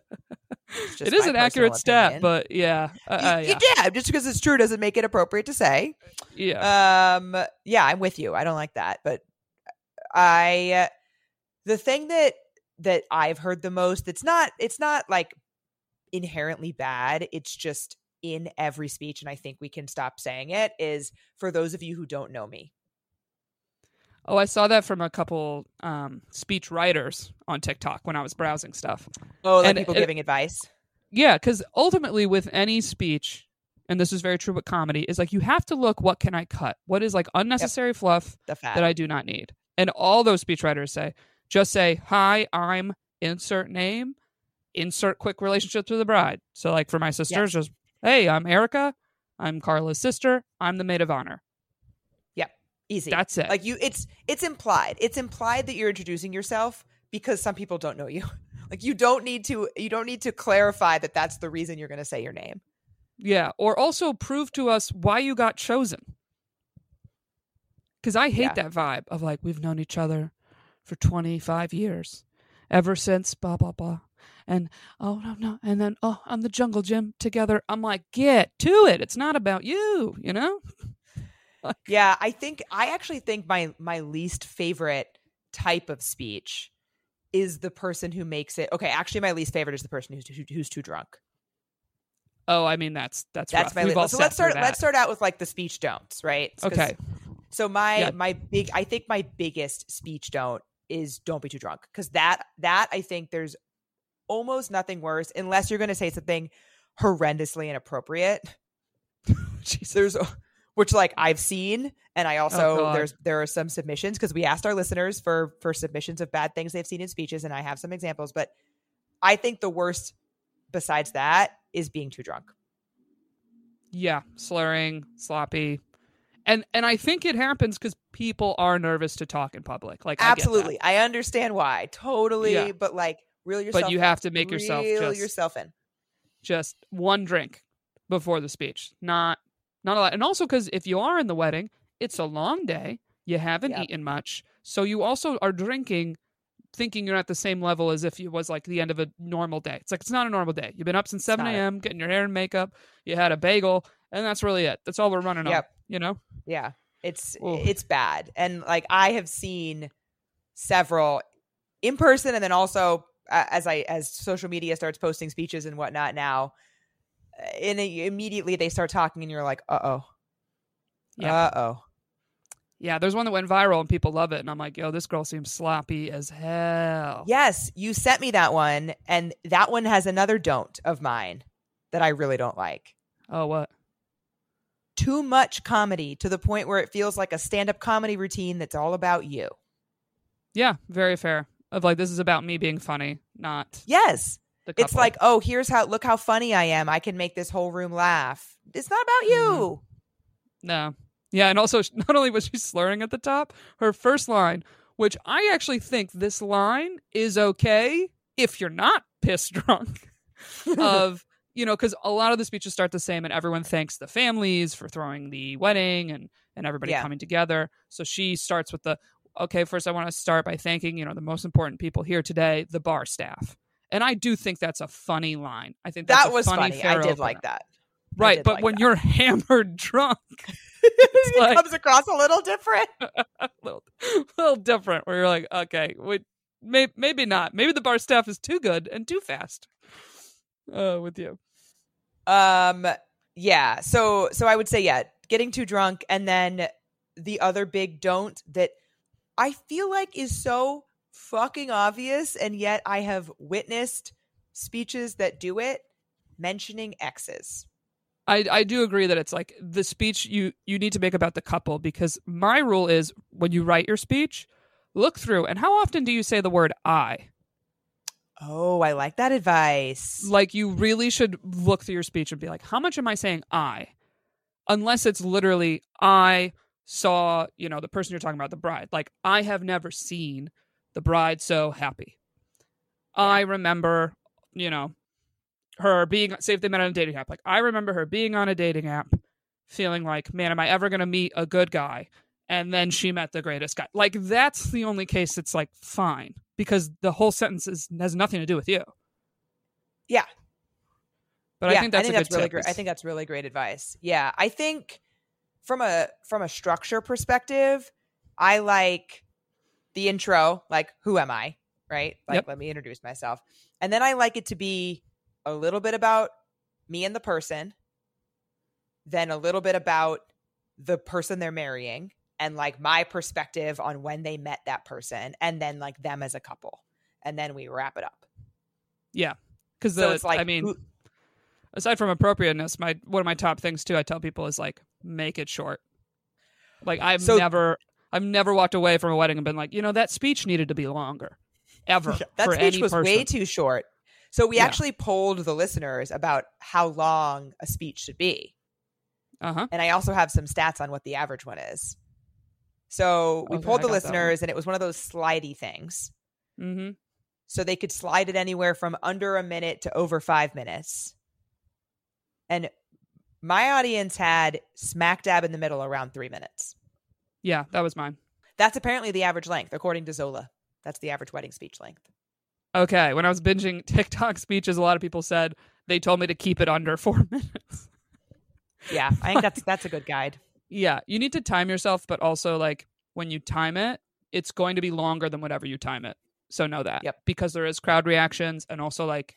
It is an accurate personal stat, but yeah, uh, uh, yeah, yeah, just because it's true doesn't make it appropriate to say. yeah. Um, yeah, I'm with you. I don't like that, but I, the thing that that I've heard the most, it's not, it's not like inherently bad. It's just in every speech, and I think we can stop saying it. Is for those of you who don't know me. Oh, I saw that from a couple um, speech writers on TikTok when I was browsing stuff. Oh, like And people it- giving advice. Yeah, because ultimately, with any speech, and this is very true with comedy, is like you have to look what can I cut? What is like unnecessary fluff The fat. that I do not need? And all those speechwriters say, just say, "Hi, I'm insert name, insert quick relationship to the bride." So, like for my sisters, just hey, I'm Erica, I'm Carla's sister, I'm the maid of honor. Yeah, easy. That's it. like you it's it's implied it's implied that you're introducing yourself because some people don't know you like you don't need to you don't need to clarify that that's the reason you're going to say your name Yeah, or also prove to us why you got chosen. Because I hate Yeah. that vibe of like, we've known each other for 25 years, ever since blah, blah, blah. And oh, no, no. And then, oh, I'm the jungle gym together. I'm like, get to it. It's not about you, you know? yeah i think i actually think my my least favorite type of speech is the person who makes it okay actually my least favorite is the person who's too, who's too drunk Oh, I mean, that's that's that's rough. my We've all so let's start let's start out with like the speech don'ts right Okay. so my Yeah. my big i think my biggest speech don't is don't be too drunk because that that i think there's almost nothing worse unless you're going to say something horrendously inappropriate there's which like i've seen and i also Oh, there's there are some submissions because we asked our listeners for for submissions of bad things they've seen in speeches and i have some examples but i think the worst besides that is being too drunk Yeah, slurring, sloppy. And and I think it happens because people are nervous to talk in public. Like I absolutely i understand why totally Yeah. but like reel yourself But you in. have to make yourself reel just yourself in just one drink before the speech not not a lot and also because if you are in the wedding it's a long day you haven't Yep. eaten much so you also are drinking thinking you're at the same level as if it was like the end of a normal day it's like it's not a normal day you've been up since 7 a.m getting your hair and makeup you had a bagel and that's really it that's all we're running on Yep. you know Yeah. It's Oof. it's bad. And like I have seen several in person and then also as I as social media starts posting speeches and whatnot now uh, and it- immediately they start talking and you're like, "Uh-oh. Yeah. Uh-oh." yeah there's one that went viral and people love it and i'm like yo this girl seems sloppy as hell Yes, you sent me that one and that one has another don't of mine that I really don't like. oh what Too much comedy to the point where it feels like a stand-up comedy routine that's all about you. yeah very fair of like this is about me being funny not Yes. It's like, oh, here's how look how funny I am. I can make this whole room laugh. It's not about you. Mm-hmm. No. Yeah, and also not only was she slurring at the top, her first line, which I actually think this line is okay if you're not pissed drunk, of you know, because a lot of the speeches start the same, and everyone thanks the families for throwing the wedding and and everybody Yeah. coming together. So she starts with the okay. First, I want to start by thanking you know the most important people here today, the bar staff. And I do think that's a funny line. I think that's that was funny. funny. I did opener. like that. Right, but like when that. you're hammered drunk, it like- comes across a little different. a little, little different where you're like okay wait, may, maybe not maybe the bar staff is too good and too fast uh with you Um yeah. So so I would say yeah, getting too drunk and then the other big don't that I feel like is so fucking obvious and yet I have witnessed speeches that do it mentioning exes. I I do agree that it's like the speech you you need to make about the couple because my rule is when you write your speech, look through and how often do you say the word I? Oh, I like that advice. Like you really should look through your speech and be like, how much am I saying I? Unless it's literally I saw, you know, the person you're talking about, the bride. Like I have never seen the bride so happy. I remember, you know, her being say if they met on a dating app. Like I remember her being on a dating app, feeling like, man, am I ever gonna meet a good guy? And then she met the greatest guy. Like that's the only case that's like fine because the whole sentence is, has nothing to do with you. Yeah. But yeah, I think that's, a good really tip great. I think that's really great advice. Yeah, I think from a from a structure perspective, I like the intro, like who am I, right? Like Yep. let me introduce myself. And then I like it to be a little bit about me and the person, then a little bit about the person they're marrying and like my perspective on when they met that person and then like them as a couple. And then we wrap it up. yeah. Because So it's like I mean, who- aside from appropriateness, my one of my top things too, I tell people is like make it short. Like I've So- never I've never walked away from a wedding and been like, you know, that speech needed to be longer. Ever. that for speech was person. way too short. So we Yeah. actually polled the listeners about how long a speech should be. Uh-huh. And I also have some stats on what the average one is. So we Okay, polled the that listeners, and it was one of those slidey things. Mm-hmm. So they could slide it anywhere from under a minute to over five minutes. And my audience had smack dab in the middle around three minutes. Yeah, that was mine. That's apparently the average length, according to Zola. That's the average wedding speech length. Okay. When I was binging TikTok speeches, a lot of people said they told me to keep it under four minutes. Yeah, I think that's that's a good guide. Yeah, you need to time yourself, but also like when you time it, it's going to be longer than whatever you time it. So know that. Yep. Because there is crowd reactions and also like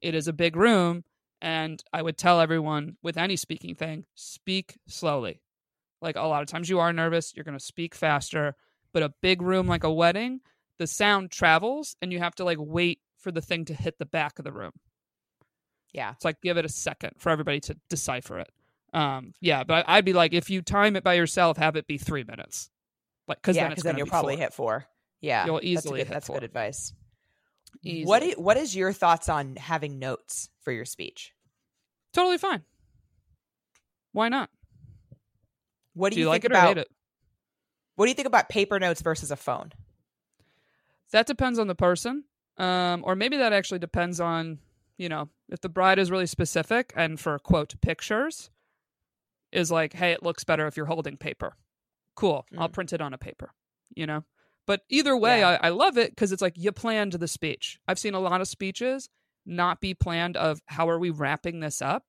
it is a big room and I would tell everyone with any speaking thing, speak slowly. Like a lot of times you are nervous, you're going to speak faster, but a big room like a wedding, the sound travels and you have to like wait for the thing to hit the back of the room. Yeah. It's like give it a second for everybody to decipher it. Um, yeah, but I'd be like, if you time it by yourself, have it be three minutes, like because yeah, then it's because then you'll probably four. hit four. Yeah, You'll that's easily good, hit that's four. good advice. What Easily. i- what is your thoughts on having notes for your speech? totally fine. Why not? What do, Do you, like think it or about hate it? what do you think about paper notes versus a phone? That depends on the person, um, or maybe that actually depends on you know if the bride is really specific and for quote pictures is like, hey, it looks better if you're holding paper. Cool, I'll Mm. print it on a paper. You know, but either way, Yeah. I, I love it because it's like you planned the speech. I've seen a lot of speeches not be planned of how are we wrapping this up,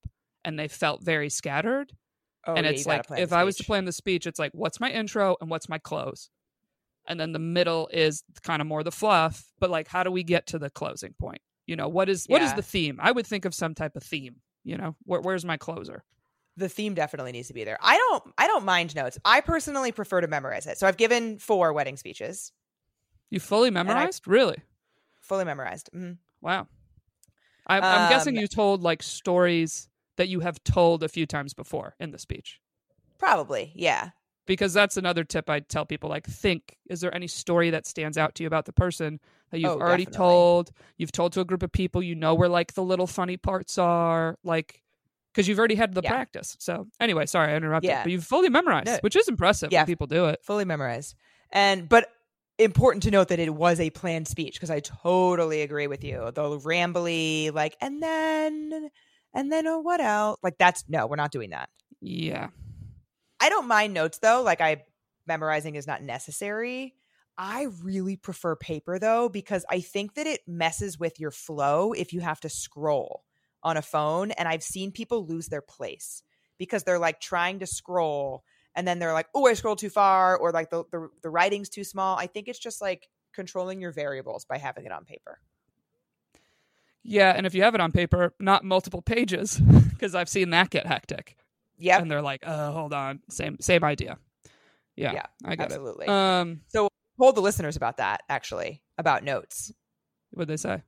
and they felt very scattered. Oh, and yeah, it's like if I was to plan the speech, it's like what's my intro and what's my close, and then the middle is kind of more the fluff. But like, how do we get to the closing point? You know, what is what is the theme? I would think of some type of theme. You know, Where, where's my closer? The theme definitely needs to be there. I don't I don't mind notes. I personally prefer to memorize it. So I've given four wedding speeches, You fully memorized? really? fully memorized. Mhm. Wow. I'm, I'm guessing Um, you told like stories that you have told a few times before in the speech. Probably, yeah. because that's another tip I tell people like think is there any story that stands out to you about the person that you've Oh, already definitely. told you've told to a group of people you know where like the little funny parts are like because you've already had the Yeah. practice so anyway sorry I interrupted Yeah. but you've fully memorized No. which is impressive Yeah. when people do it Fully memorized. And but important to note that it was a planned speech because I totally agree with you. The rambly, like, and then and then oh, what else? Like that's no, we're not doing that. yeah I don't mind notes though. Like I memorizing is not necessary. I really prefer paper though because I think that it messes with your flow if you have to scroll on a phone and I've seen people lose their place because they're like trying to scroll and then they're like, "Oh, I scrolled too far," or like the the, the writing's too small. I think it's just like controlling your variables by having it on paper. yeah and if you have it on paper not multiple pages because I've seen that get hectic Yeah, and they're like oh hold on same same idea yeah, Yeah, I get absolutely. it um hold the listeners about that actually about notes. what they say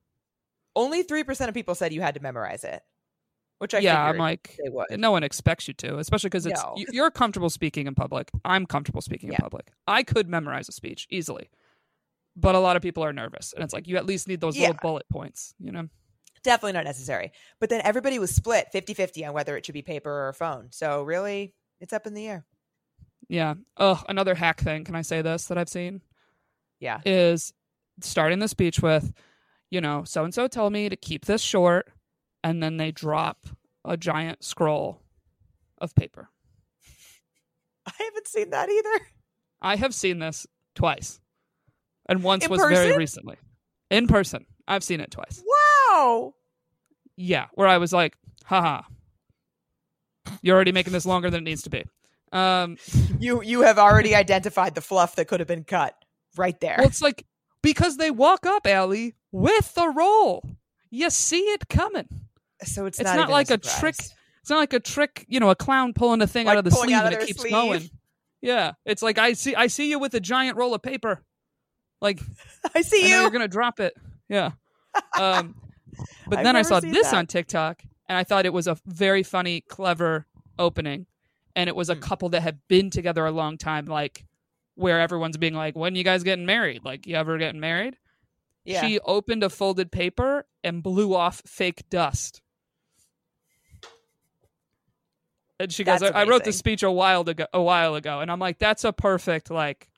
Only three percent of people said you had to memorize it, which I yeah, I'm like, they would. no one expects you to, especially because it's No. you- you're comfortable speaking in public. I'm comfortable speaking Yeah. in public. I could memorize a speech easily, but a lot of people are nervous, and it's like you at least need those Yeah. little bullet points. You know? Definitely not necessary. But then everybody was split 50-50 on whether it should be paper or phone. So really, it's up in the air. Yeah. Oh, another hack thing. Can I say this that I've seen Yeah. is starting the speech with, you know, so and so told me to keep this short, and then they drop a giant scroll of paper. I haven't seen that either. I have seen this twice, and once In was very recently in person. I've seen it twice. Wow. Yeah, where I was like, haha, you're already making this longer than it needs to be. Um, You you have already identified the fluff that could have been cut right there. well, it's like because they walk up, Ali, with the roll. You see it coming. so it's, It's not, not, like a, surprise. trick. It's not like a trick, you know, a clown pulling a thing Like out of the sleeve of and it keeps sleeve. going. Yeah, it's like I see, I see you with a giant roll of paper. Like I see I you. you're gonna drop it. Yeah. Um, but I've then I saw this that. on TikTok, and I thought it was a very funny, clever opening, and it was a Hmm. couple that had been together a long time, like where everyone's being like, "When you guys getting married? Like, you ever getting married?" Yeah. She opened a folded paper and blew off fake dust. And she goes, I, I wrote the speech a while ago a while ago. And I'm like, that's a perfect like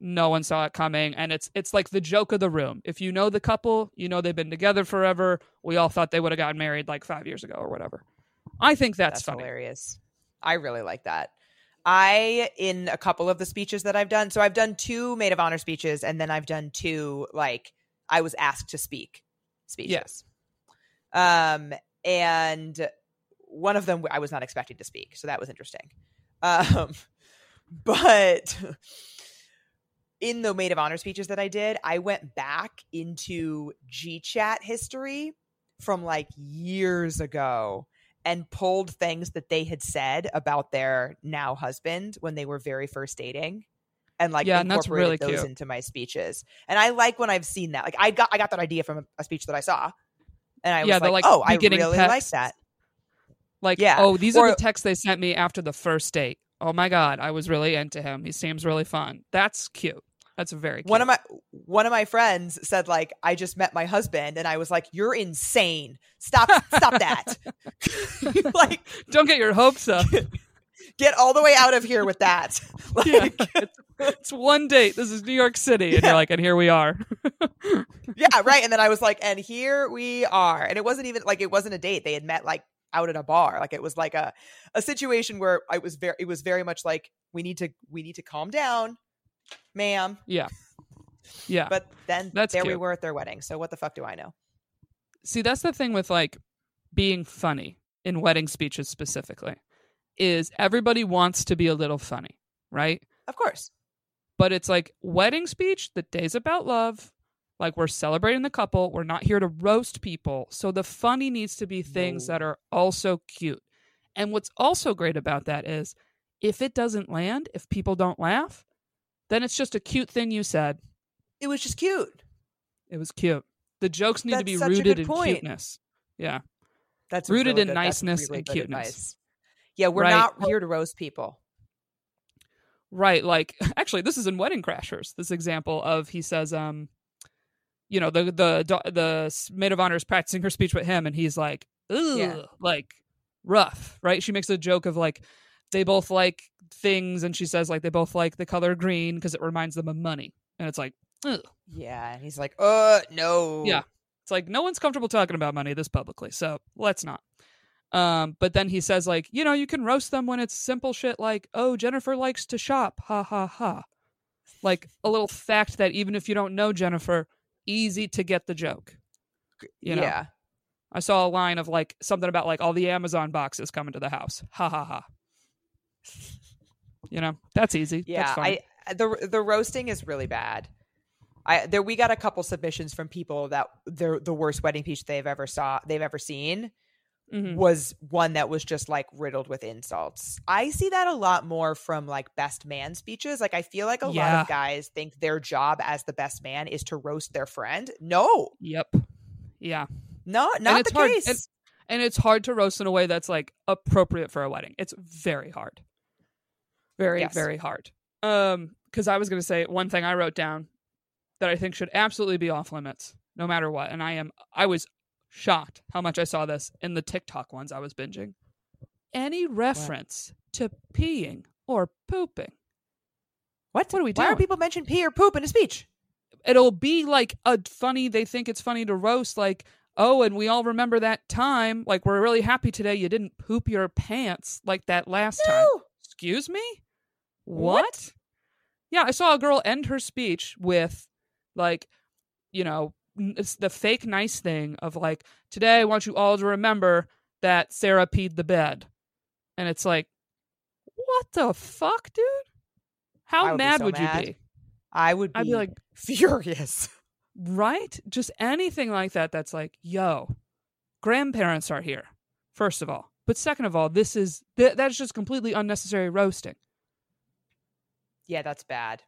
no one saw it coming. And it's it's like the joke of the room. If you know the couple, you know they've been together forever. We all thought they would have gotten married like five years ago or whatever. I think that's, That's, funny. hilarious. I really like that. I in a couple of the speeches that I've done. So I've done two maid of honor speeches, and then I've done two like I was asked to speak speeches. Um, and one of them I was not expecting to speak, so that was interesting. Um, but in the maid of honor speeches that I did, I went back into G chat history from like years ago and pulled things that they had said about their now husband when they were very first dating and like Yeah, and that's incorporated really those cute. into my speeches and i like when i've seen that like i got i got that idea from a, a speech that i saw and i Yeah, was like, like, oh i really like that Like, Yeah, oh, these are the texts they sent me after the first date. Oh my god, I was really into him. He seems really fun. That's cute. That's a very cute. one of my one of my friends said like i just met my husband and i was like you're insane stop stop that like Don't get your hopes up. get all the way out of here with that Yeah. it's, it's one date. This is New York City, and Yeah. you're like, and here we are. yeah, right. And then I was like, and here we are. And it wasn't even like it wasn't a date. They had met like out at a bar. Like it was like a a situation where I was very it was very much like we need to we need to calm down, ma'am. yeah. Yeah. But then That's there we were at their wedding. So what the fuck do I know? See, that's the thing with like being funny in wedding speeches specifically, is everybody wants to be a little funny, right? Of course. But it's like wedding speech. The day's about love. Like we're celebrating the couple. We're not here to roast people. So the funny needs to be things No. that are also cute. And what's also great about that is if it doesn't land, if people don't laugh, then it's just a cute thing you said. It was just cute. It was cute. The jokes need to be rooted in point. cuteness. Yeah. That's Rooted really in good- niceness really and cuteness. advice. Yeah, we're Right. not here to roast people. Right. Like actually this is in Wedding Crashers, this example of he says, um, you know, the the the maid of honor is practicing her speech with him and he's like, Ugh, Yeah. like rough, right? She makes a joke of like they both like things and she says like they both like the color green because it reminds them of money. And it's like, Ugh. Yeah, and he's like, "Uh, no." Yeah. It's like no one's comfortable talking about money this publicly, so let's not. Um, but then he says like, you know, you can roast them when it's simple shit like, oh, Jennifer likes to shop, ha ha ha. Like a little fact that even if you don't know Jennifer, easy to get the joke. You know, yeah. I saw a line of like something about like all the Amazon boxes coming to the house, ha ha ha. You know, that's easy. Yeah, that's. I the the roasting is really bad. I there we got a couple submissions from people that their the worst wedding speech they've ever saw they've ever seen Mhm. was one that was just like riddled with insults. I see that a lot more from like best man speeches. Like I feel like a lot of guys think their job as the best man is to roast their friend. No, Yep. Yeah. no, not the hard- case. and- And it's hard to roast in a way that's like appropriate for a wedding. It's very hard. Very, Yes. very hard. Um, because I was gonna say one thing I wrote down that I think should absolutely be off limits, no matter what. And I am I was shocked how much I saw this in the TikTok ones I was binging. Any reference to peeing or pooping. What? What are we Why are people mention pee or poop in a speech? it'll be like a funny they think it's funny to roast like oh and we all remember that time like we're really happy today you didn't poop your pants like that last time excuse me What? what yeah i saw a girl end her speech with like you know it's the fake nice thing of like today i want you all to remember that sarah peed the bed and it's like what the fuck dude how would mad so would mad. you be I would be, i'd be like furious. Right? Just anything like that that's like, yo, grandparents are here, first of all. But second of all, this is th- that's just completely unnecessary roasting. Yeah, that's bad.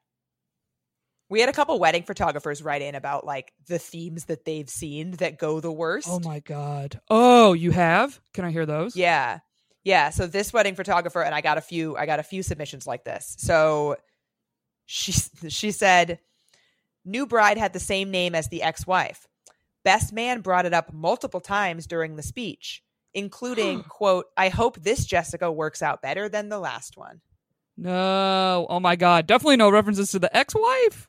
We had a couple wedding photographers write in about like the themes that they've seen that go the oh worst. Oh my god. Oh, you have? Can I hear those? Yeah. Yeah, so this wedding photographer and I got a few I got a few submissions like this. So she she said new bride had the same name as the ex-wife. Best man brought it up multiple times during the speech, including quote, "I hope this Jessica works out better than the last one." No. Oh my god. Definitely no references to the ex-wife.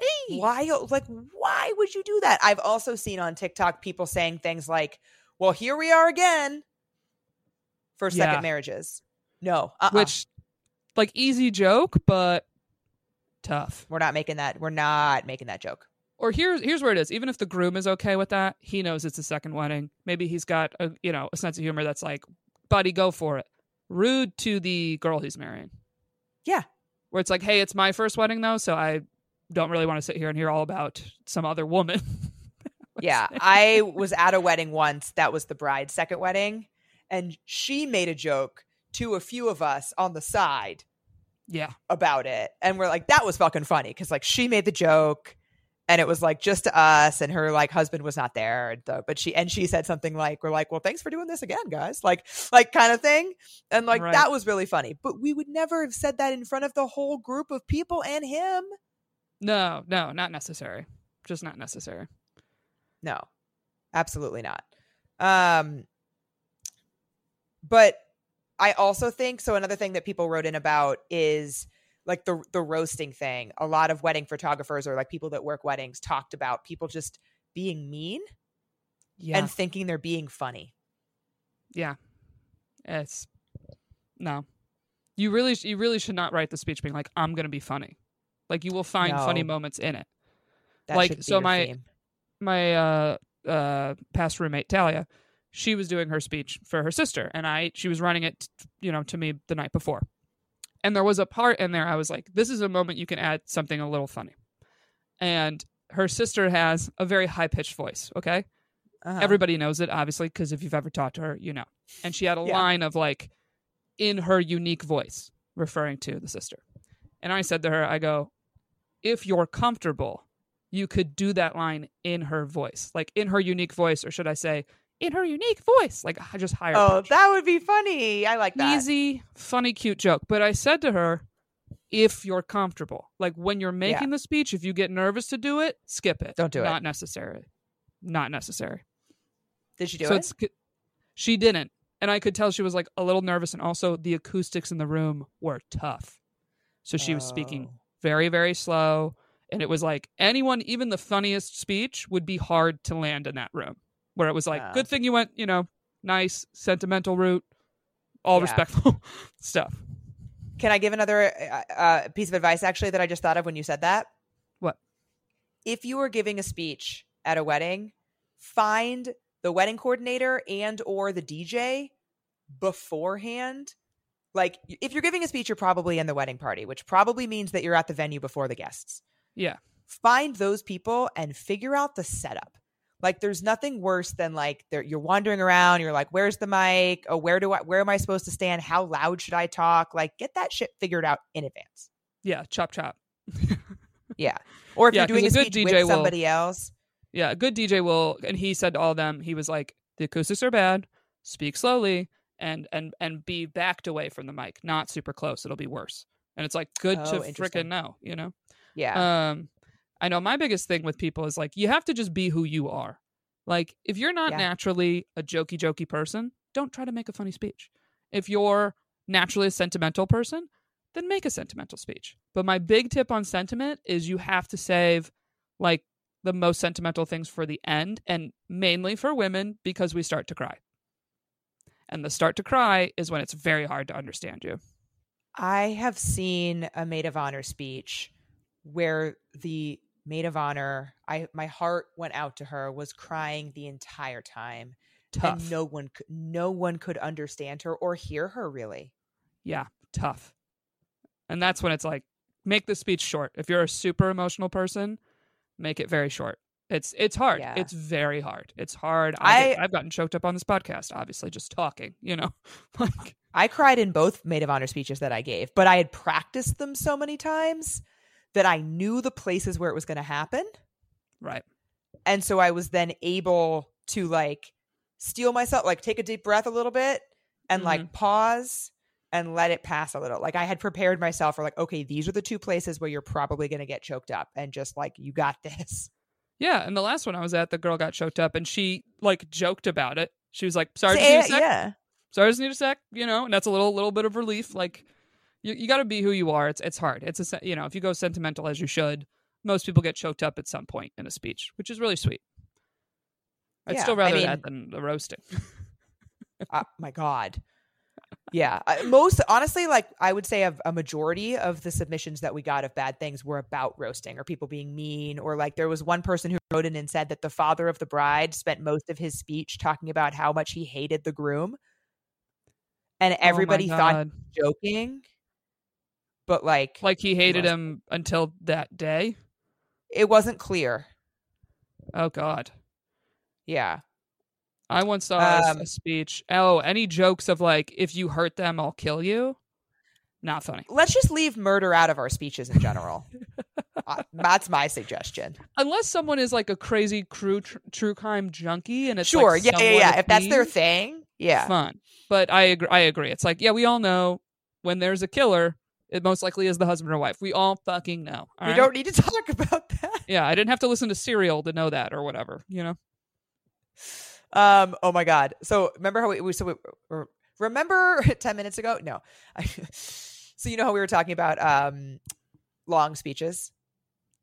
Hey. Why like why would you do that? I've also seen on TikTok people saying things like, "Well, here we are again." For second Yeah. marriages. No. Uh-uh. Which like easy joke, but tough. we're not making that we're not making that joke. or here's here's where it is. Even if the groom is okay with that, he knows it's a second wedding. Maybe he's got a you know a sense of humor that's like, buddy, go for it. Rude to the girl he's marrying. Yeah. Where it's like, hey, it's my first wedding though, so I don't really want to sit here and hear all about some other woman. Yeah, I was at a wedding once that was the bride's second wedding, and she made a joke to a few of us on the side yeah. about it. And we're like, that was fucking funny because like she made the joke and it was like just to us and her like husband was not there. And, uh, but she, and she said something like, we're like, well, thanks for doing this again, guys. Like, like kind of thing. And like, Right. that was really funny. But we would never have said that in front of the whole group of people and him. No, no, not necessary. Just not necessary. No, absolutely not. Um, but I also think so. Another thing that people wrote in about is like the the roasting thing. A lot of wedding photographers or like people that work weddings talked about people just being mean Yeah. and thinking they're being funny. yeah. It's no. You really you really should not write the speech being like, I'm gonna be funny. Like you will find funny moments in it. That Like, so my- theme. my uh uh past roommate Talia, she was doing her speech for her sister and I she was running it you know to me the night before. And there was a part in there I was like this is a moment you can add something a little funny. And her sister has a very high pitched voice, okay? Uh-huh. Everybody knows it obviously because if you've ever talked to her, you know. And she had a Yeah. line of like in her unique voice referring to the sister. And I said to her I go if you're comfortable you could do that line in her voice, like in her unique voice, or should I say, in her unique voice, like just higher. Oh, pitch. that would be funny. I like that. easy, funny, cute joke. But I said to her, if you're comfortable, like when you're making the speech, if you get nervous to do it, skip it. Don't do it. Not necessary. Not necessary. Did she do so it? it's she didn't, and I could tell she was like a little nervous, and also the acoustics in the room were tough. So she was speaking Oh. very very slow and it was like anyone even the funniest speech would be hard to land in that room where it was like Wow. good thing you went you know nice sentimental route all Yeah. respectful stuff Can I give another uh, uh, piece of advice actually that I just thought of when you said that? What? If you were giving a speech at a wedding, find the wedding coordinator and or the DJ beforehand. Like if you're giving a speech, you're probably in the wedding party, which probably means that you're at the venue before the guests. yeah Find those people and figure out the setup. Like there's nothing worse than like you're wandering around, you're like, where's the mic? Oh, where do I where am I supposed to stand? How loud should I talk? Like get that shit figured out in advance. yeah chop chop Yeah. Or if Yeah, you're doing a good speech DJ with will- somebody else. yeah a good dj will and he said to all of them he was like the acoustics are bad. Speak slowly and and and be backed away from the mic, not super close. It'll be worse. And it's like good Oh, to freaking know, you know. Yeah. Um, I know my biggest thing with people is like you have to just be who you are. Like if you're not Yeah. naturally a jokey jokey person, don't try to make a funny speech. If you're naturally a sentimental person, then make a sentimental speech. But my big tip on sentiment is you have to save like the most sentimental things for the end and mainly for women because we start to cry. And the start to cry is when it's very hard to understand you. I have seen a maid of honor speech where the maid of honor, I my heart went out to her, was crying the entire time, Tough. and no one could, no one could understand her or hear her really. yeah, tough. And that's when it's like, make the speech short. If you're a super emotional person, make it very short. It's it's hard. Yeah. It's very hard. It's hard. I, I- I've gotten choked up on this podcast, obviously, just talking. You know, like I cried in both maid of honor speeches that I gave, but I had practiced them so many times that I knew the places where it was going to happen. right. And so I was then able to like steel myself, like take a deep breath a little bit and like mm-hmm. pause and let it pass a little. Like I had prepared myself for like, okay, these are the two places where you're probably going to get choked up and just like, you got this. Yeah, and the last one I was at, the girl got choked up, and she like joked about it. She was like, "Sorry, I just need a Say- sec. yeah. Sorry, I just need a sec." You know, and that's a little little bit of relief. Like, you you got to be who you are. It's it's hard. It's a you know, if you go sentimental as you should, most people get choked up at some point in a speech, which is really sweet. I'd Yeah, still I rather mean- that than the roasting. Uh, my God. Yeah. I, most, honestly, like I would say of a majority of the submissions that we got of bad things were about roasting or people being mean. Or like there was one person who wrote in and said that the father of the bride spent most of his speech talking about how much he hated the groom. And everybody oh thought he was joking. But like, like he hated wasn't. him until that day. it wasn't clear. Oh God. Yeah. I once saw a- Um, a speech. Oh, any jokes of like, if you hurt them, I'll kill you. Not funny. Let's just leave murder out of our speeches in general. uh, that's my suggestion. unless someone is like a crazy crew tr- true crime junkie and it's Sure. like yeah. Yeah. Yeah. If that's their thing. Yeah. fun but i agree i agree it's like yeah we all know when there's a killer it most likely is the husband or wife we all fucking know all we right? don't need to talk about that. yeah i didn't have to listen to serial to know that or whatever you know Um. Oh my God. So remember how we, we so we, remember ten minutes ago? No. so you know how we were talking about um long speeches.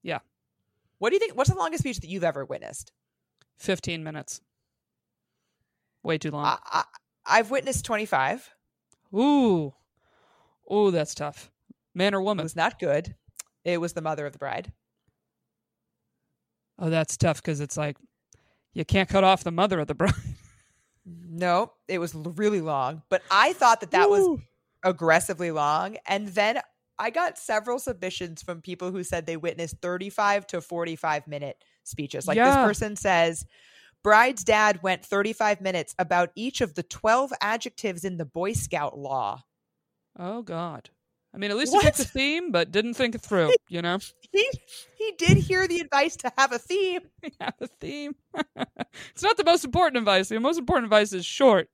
Yeah. What do you think? What's the longest speech that you've ever witnessed? 15 minutes way too long I, I, I've witnessed twenty five. ooh ooh that's tough man or It woman was not good. It was the mother of the bride. oh that's tough because it's like you can't cut off the mother of the bride No, it was really long. But I thought that that was aggressively long. And then I got several submissions from people who said they witnessed 35 to 45 minute speeches. Like this person says, Bride's dad went 35 minutes about each of the 12 adjectives in the Boy Scout law. oh god i mean at least he picked a theme but didn't think it through you know He, he did hear the advice to have a theme. have a theme. it's not the most important advice. The most important advice is short.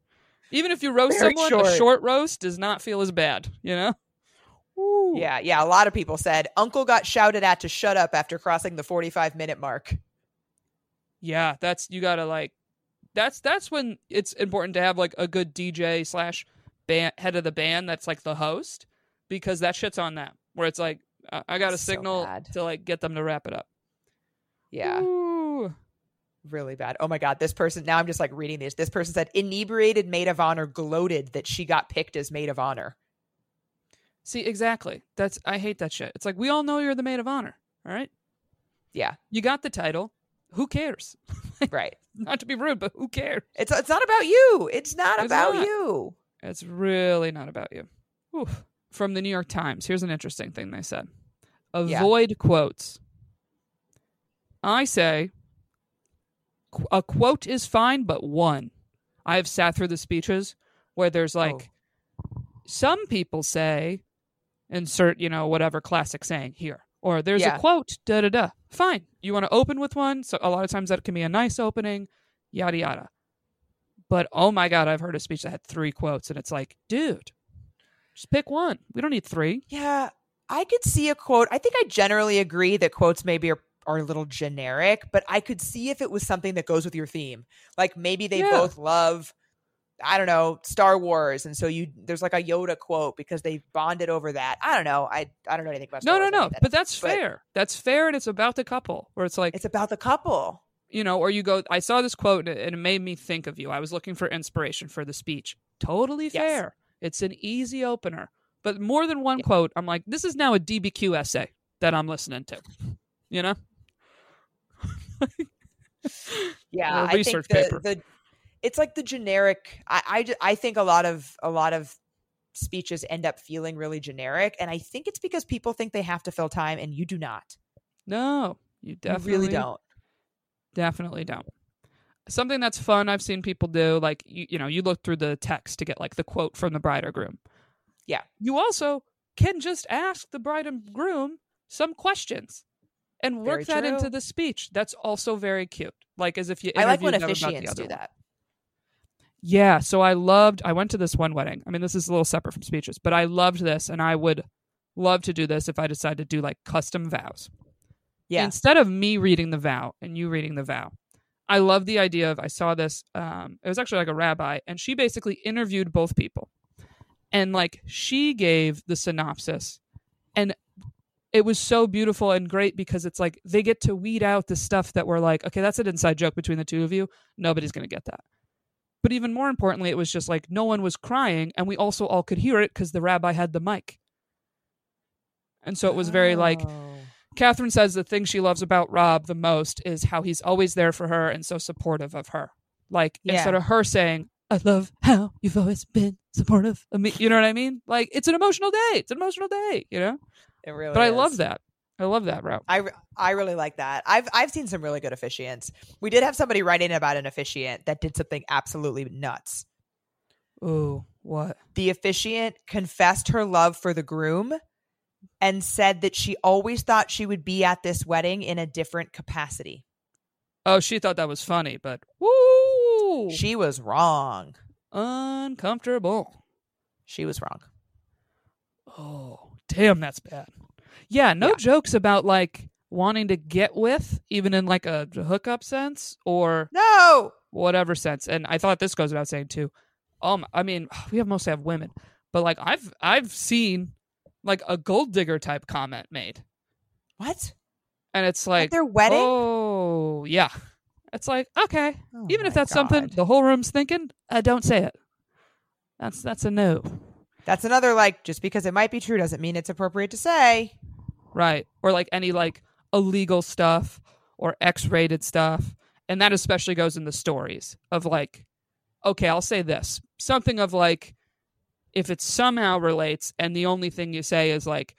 Even if you roast Very someone, short. a short roast does not feel as bad. You know? Ooh. Yeah, yeah. A lot of people said Uncle got shouted at to shut up after crossing the 45 minute mark. Yeah, that's you gotta like. That's that's when it's important to have like a good DJ slash band head of the band that's like the host because that shit's on them. Where it's like I, I got a So signal bad. to like get them to wrap it up. Yeah. Ooh. really bad. Oh my god, this person now I'm just like reading this. This person said inebriated maid of honor gloated that she got picked as maid of honor. See, exactly. That's I hate that shit. It's like we all know you're the maid of honor. All right, Yeah, you got the title. Who cares? right. Not to be rude, but who cares? It's it's not about you. It's not It's about not. you. It's really not about you. Oof. From the New York Times, here's an interesting thing they said Yeah. avoid quotes. I say a quote is fine, but one. I have sat through the speeches where there's oh. like, Oh. some people say, insert, you know, whatever classic saying here. Or there's Yeah. a quote, da da da. Fine. You want to open with one? So a lot of times that can be a nice opening, yada yada. But oh my god, I've heard a speech that had three quotes, and it's like, dude, just pick one. We don't need three. Yeah, I could see a quote. I think I generally agree that quotes maybe are, are a little generic, but I could see if it was something that goes with your theme. Like maybe they Yeah. both love, I don't know, Star Wars, and so you there's like a Yoda quote because they bonded over that. I don't know. I I don't know anything about. Star No, no, Wars, I no. that. But that's But- fair. That's fair, and it's about the couple. Where it's like, It's about the couple. you know, or you go, I saw this quote and it and it made me think of you. I was looking for inspiration for the speech. Totally Yes. It's an easy opener. But more than one Yeah. quote, I'm like, this is now a DBQ essay that I'm listening to. You know? Yeah, Or a I think research the, paper. the it's like the generic. I, I I think a lot of a lot of speeches end up feeling really generic, and I think it's because people think they have to fill time, and you do not. No, you You definitely really don't. Definitely don't. Something that's fun I've seen people do, like you, you know, you look through the text to get like the quote from the bride or groom. Yeah. You also can just ask the bride and groom some questions and work Very that into the speech. That's also very cute. Like as if you I like when officiants do one. that. Yeah, so I loved I went to this one wedding. I mean, this is a little separate from speeches, but I loved this and I would love to do this if I decided to do like custom vows. Yeah, instead of me reading the vow and you reading the vow i love the idea of i saw this um it was actually like a rabbi and she basically interviewed both people. And like she gave the synopsis and it was so beautiful and great because it's like they get to weed out the stuff that we're like okay that's an inside joke between the two of you. Nobody's to get that. But even more importantly it was just like no one was crying and we also all could hear it because the rabbi had the mic. And so it was very like Oh. Catherine says the thing she loves about Rob the most is how he's always there for her and so supportive of her. Like Yeah. instead of her saying, "I love how you've always been supportive of me," you know what I mean? Like it's an emotional day. It's an emotional day, you know. it really. but I love that. I love that route. I, I really like that. I've I've seen some really good officiants. We did have somebody write in about an officiant that did something absolutely nuts. Ooh, what? The officiant confessed her love for the groom and said that she always thought she would be at this wedding in a different capacity. Oh, she thought that was funny, but woo, She was wrong. uncomfortable. She was wrong. Oh, damn, that's bad. Yeah, no Yeah. jokes about like wanting to get with, even in like a hookup sense, or No. whatever sense. And I thought this goes without saying too. Um, I mean, we have mostly have women, but like I've I've seen like a gold digger type comment made, What? and it's At like, their wedding? oh yeah, it's like okay, Oh even if that's something the whole room's thinking, uh, don't say it. That's that's a no, That's another like just because it might be true doesn't mean it's appropriate to say. right? Or like any like illegal stuff or X-rated stuff, and that especially goes in the stories of like, okay, I'll say this something of like if it somehow relates and the only thing you say is like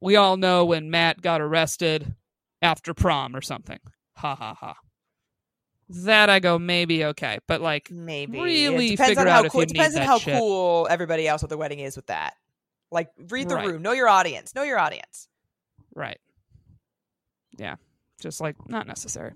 we all know when matt got arrested after prom or something ha ha ha that i go maybe okay but like Maybe. Really it depends on how cool depends on how shit. cool everybody else at the wedding is with that. Like read the Right. room. Know your audience. Know your audience. right yeah just like not necessary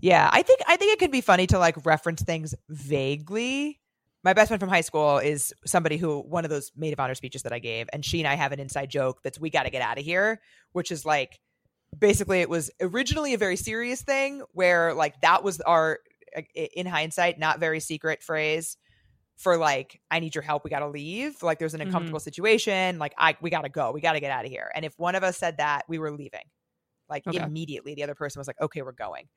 Yeah, I think I think it can be funny to like reference things vaguely. My best friend from high school is somebody who one of those maid of honor speeches that I gave, and she and I have an inside joke that's "we got to get out of here," which is like basically it was originally a very serious thing where like that was our in hindsight not very secret phrase for like I need your help, we got to leave. Like there's an Mhm. uncomfortable situation, like I we got to go, we got to get out of here. And if one of us said that, we were leaving. Like Okay. immediately the other person was like, "Okay, we're going."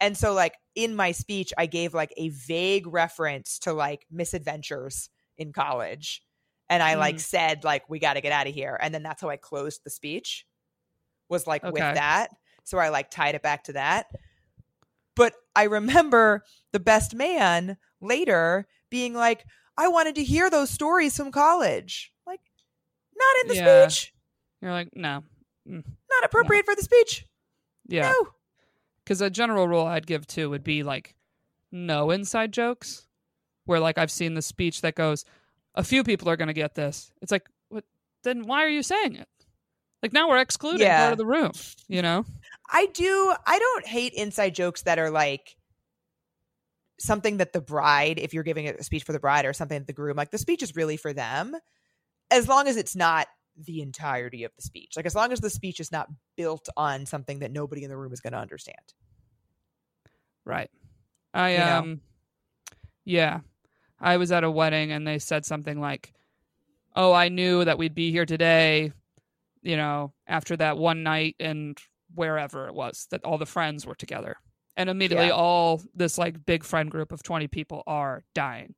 And so like in my speech I gave like a vague reference to like misadventures in college. And I like Mm. said like we got to get out of here. And then that's how I closed the speech. Was like with that. So I like tied it back to that. But I remember the best man later being like, I wanted to hear those stories from college. Like, not in the Yeah. speech. you're like no Not appropriate for the speech. yeah No. Because a general rule I'd give too would be like no inside jokes, where like I've seen the speech that goes, a few people are going to get this. It's like, what? Then why are you saying it? Like now we're excluding Yeah. part of the room, you know? I do. I don't hate inside jokes that are like something that the bride, if you're giving a speech for the bride or something that the groom, like the speech is really for them, as long as it's not the entirety of the speech. Like as long as the speech is not built on something that nobody in the room is going to understand. Right. I You know? um yeah. I was at a wedding and they said something like, "Oh, I knew that we'd be here today, you know, after that one night and wherever it was that all the friends were together." And immediately Yeah. all this like big friend group of 20 people are dying.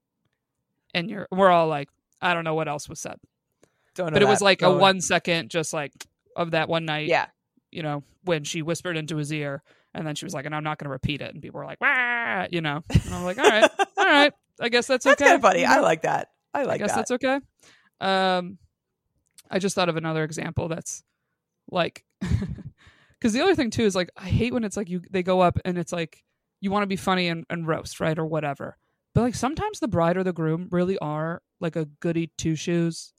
And you're we're all like, I don't know what else was said. Don't But it was that. like a Don't- one second just like of that one night Yeah. you know, when she whispered into his ear, and then she was like, "And I'm not going to repeat it." And people were like, "Wah!" You know, and I'm like, "All right, all right, I guess that's, That's okay." kind of funny. I like that. I I like guess that. that's okay. Um, I just thought of another example that's like, because the other thing too is like, I hate when it's like you they go up and it's like you want to be funny and, and roast right or whatever, but like sometimes the bride or the groom really are like a goody two shoes.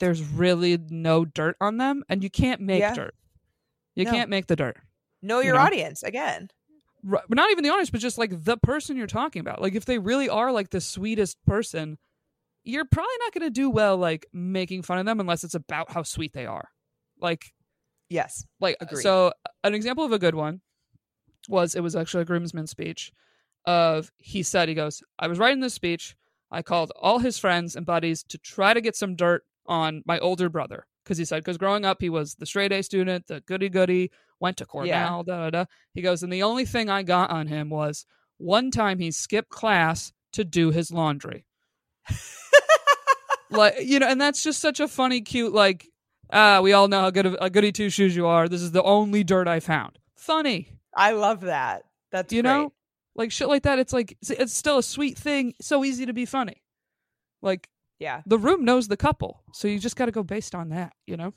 There's really no dirt on them, and you can't make Yeah. dirt. You No. can't make the dirt. know you your know? audience again. Right, but not even the audience, but just like the person you're talking about. Like if they really are like the sweetest person, you're probably not going to do well like making fun of them unless it's about how sweet they are. Like Yes. like uh, Agreed. so an example of a good one was it was actually a groomsman speech of he said he goes, "I was writing this speech, I called all his friends and buddies to try to get some dirt on my older brother." Because he said, because growing up, he was the straight A student, the goody goody, went to Cornell, da da da. He goes, and the only thing I got on him was one time he skipped class to do his laundry. like, you know, and that's just such a funny, cute, like, ah, we all know how good of a goody two shoes you are. This is the only dirt I found. Funny, I love that. That's you great. know, like shit like that. It's like it's still a sweet thing. So easy to be funny. Like Yeah. the room knows the couple, so you just got to go based on that. You know.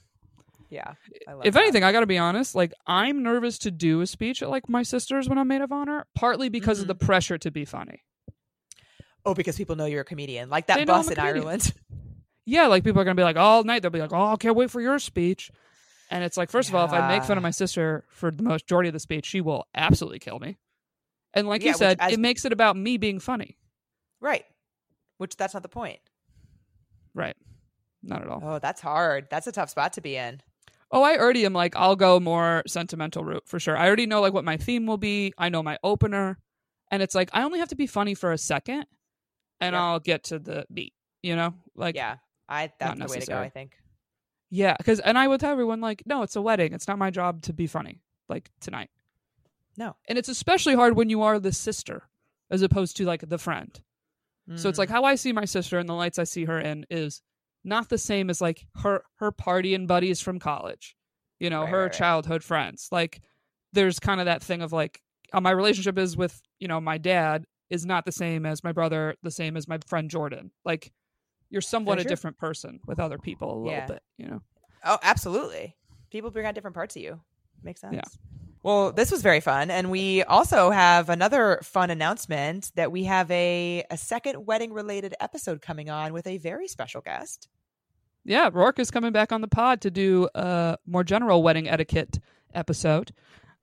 Yeah. I love if that. anything, I got to be honest. Like, I'm nervous to do a speech at like my sister's when I'm maid of honor, partly because of Mhm. the pressure to be funny. Oh, because people know you're a comedian. Like that bus in comedian. Ireland. Yeah, like people are gonna be like all night. They'll be like, "Oh, I can't wait for your speech." And it's like, first of all, if I make fun of my sister for the majority of the speech, she will absolutely kill me. And like Yeah, you which said, as- it makes it about me being funny. right. Which that's not the point. Right? Not at all. Oh, that's hard. That's a tough spot to be in. Oh, I already am like, I'll go more sentimental route for sure. I already know like what my theme will be. I know my opener, and it's like I only have to be funny for a second, and Yep. I'll get to the beat. You know, like yeah. I that's the way to go. I think. yeah, because and I would tell everyone like, no, it's a wedding. It's not my job to be funny like tonight. No. and it's especially hard when you are the sister as opposed to like the friend. So it's Mm. like how I see my sister and the lights I see her in is not the same as like her her party and buddies from college. You know, Right, her right, right. childhood friends. Like there's kind of that thing of like how my relationship is with, you know, my dad is not the same as my brother, the same as my friend Jordan. Like you're somewhat a different person with other people a little Yeah. bit, you know. Oh, absolutely. People bring out different parts of you. Makes sense. Yeah. Well, this was very fun. And we also have another fun announcement that we have a, a second wedding related episode coming on with a very special guest. Yeah, Rourke is coming back on the pod to do a more general wedding etiquette episode.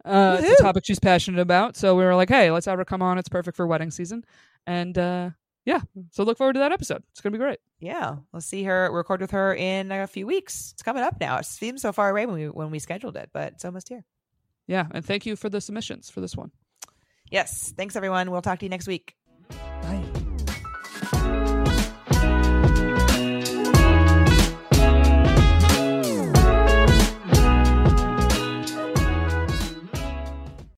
Uh, it's a topic she's passionate about, so we were like, "Hey, let's have her come on. It's perfect for wedding season." And uh, yeah, so look forward to that episode. It's gonna be great. Yeah. We'll see her record with her in a few weeks. It's coming up now. It seems so far away when we when we scheduled it, but it's almost here. Yeah, and thank you for the submissions for this one. Yes. Thanks everyone. We'll talk to you next week. Bye.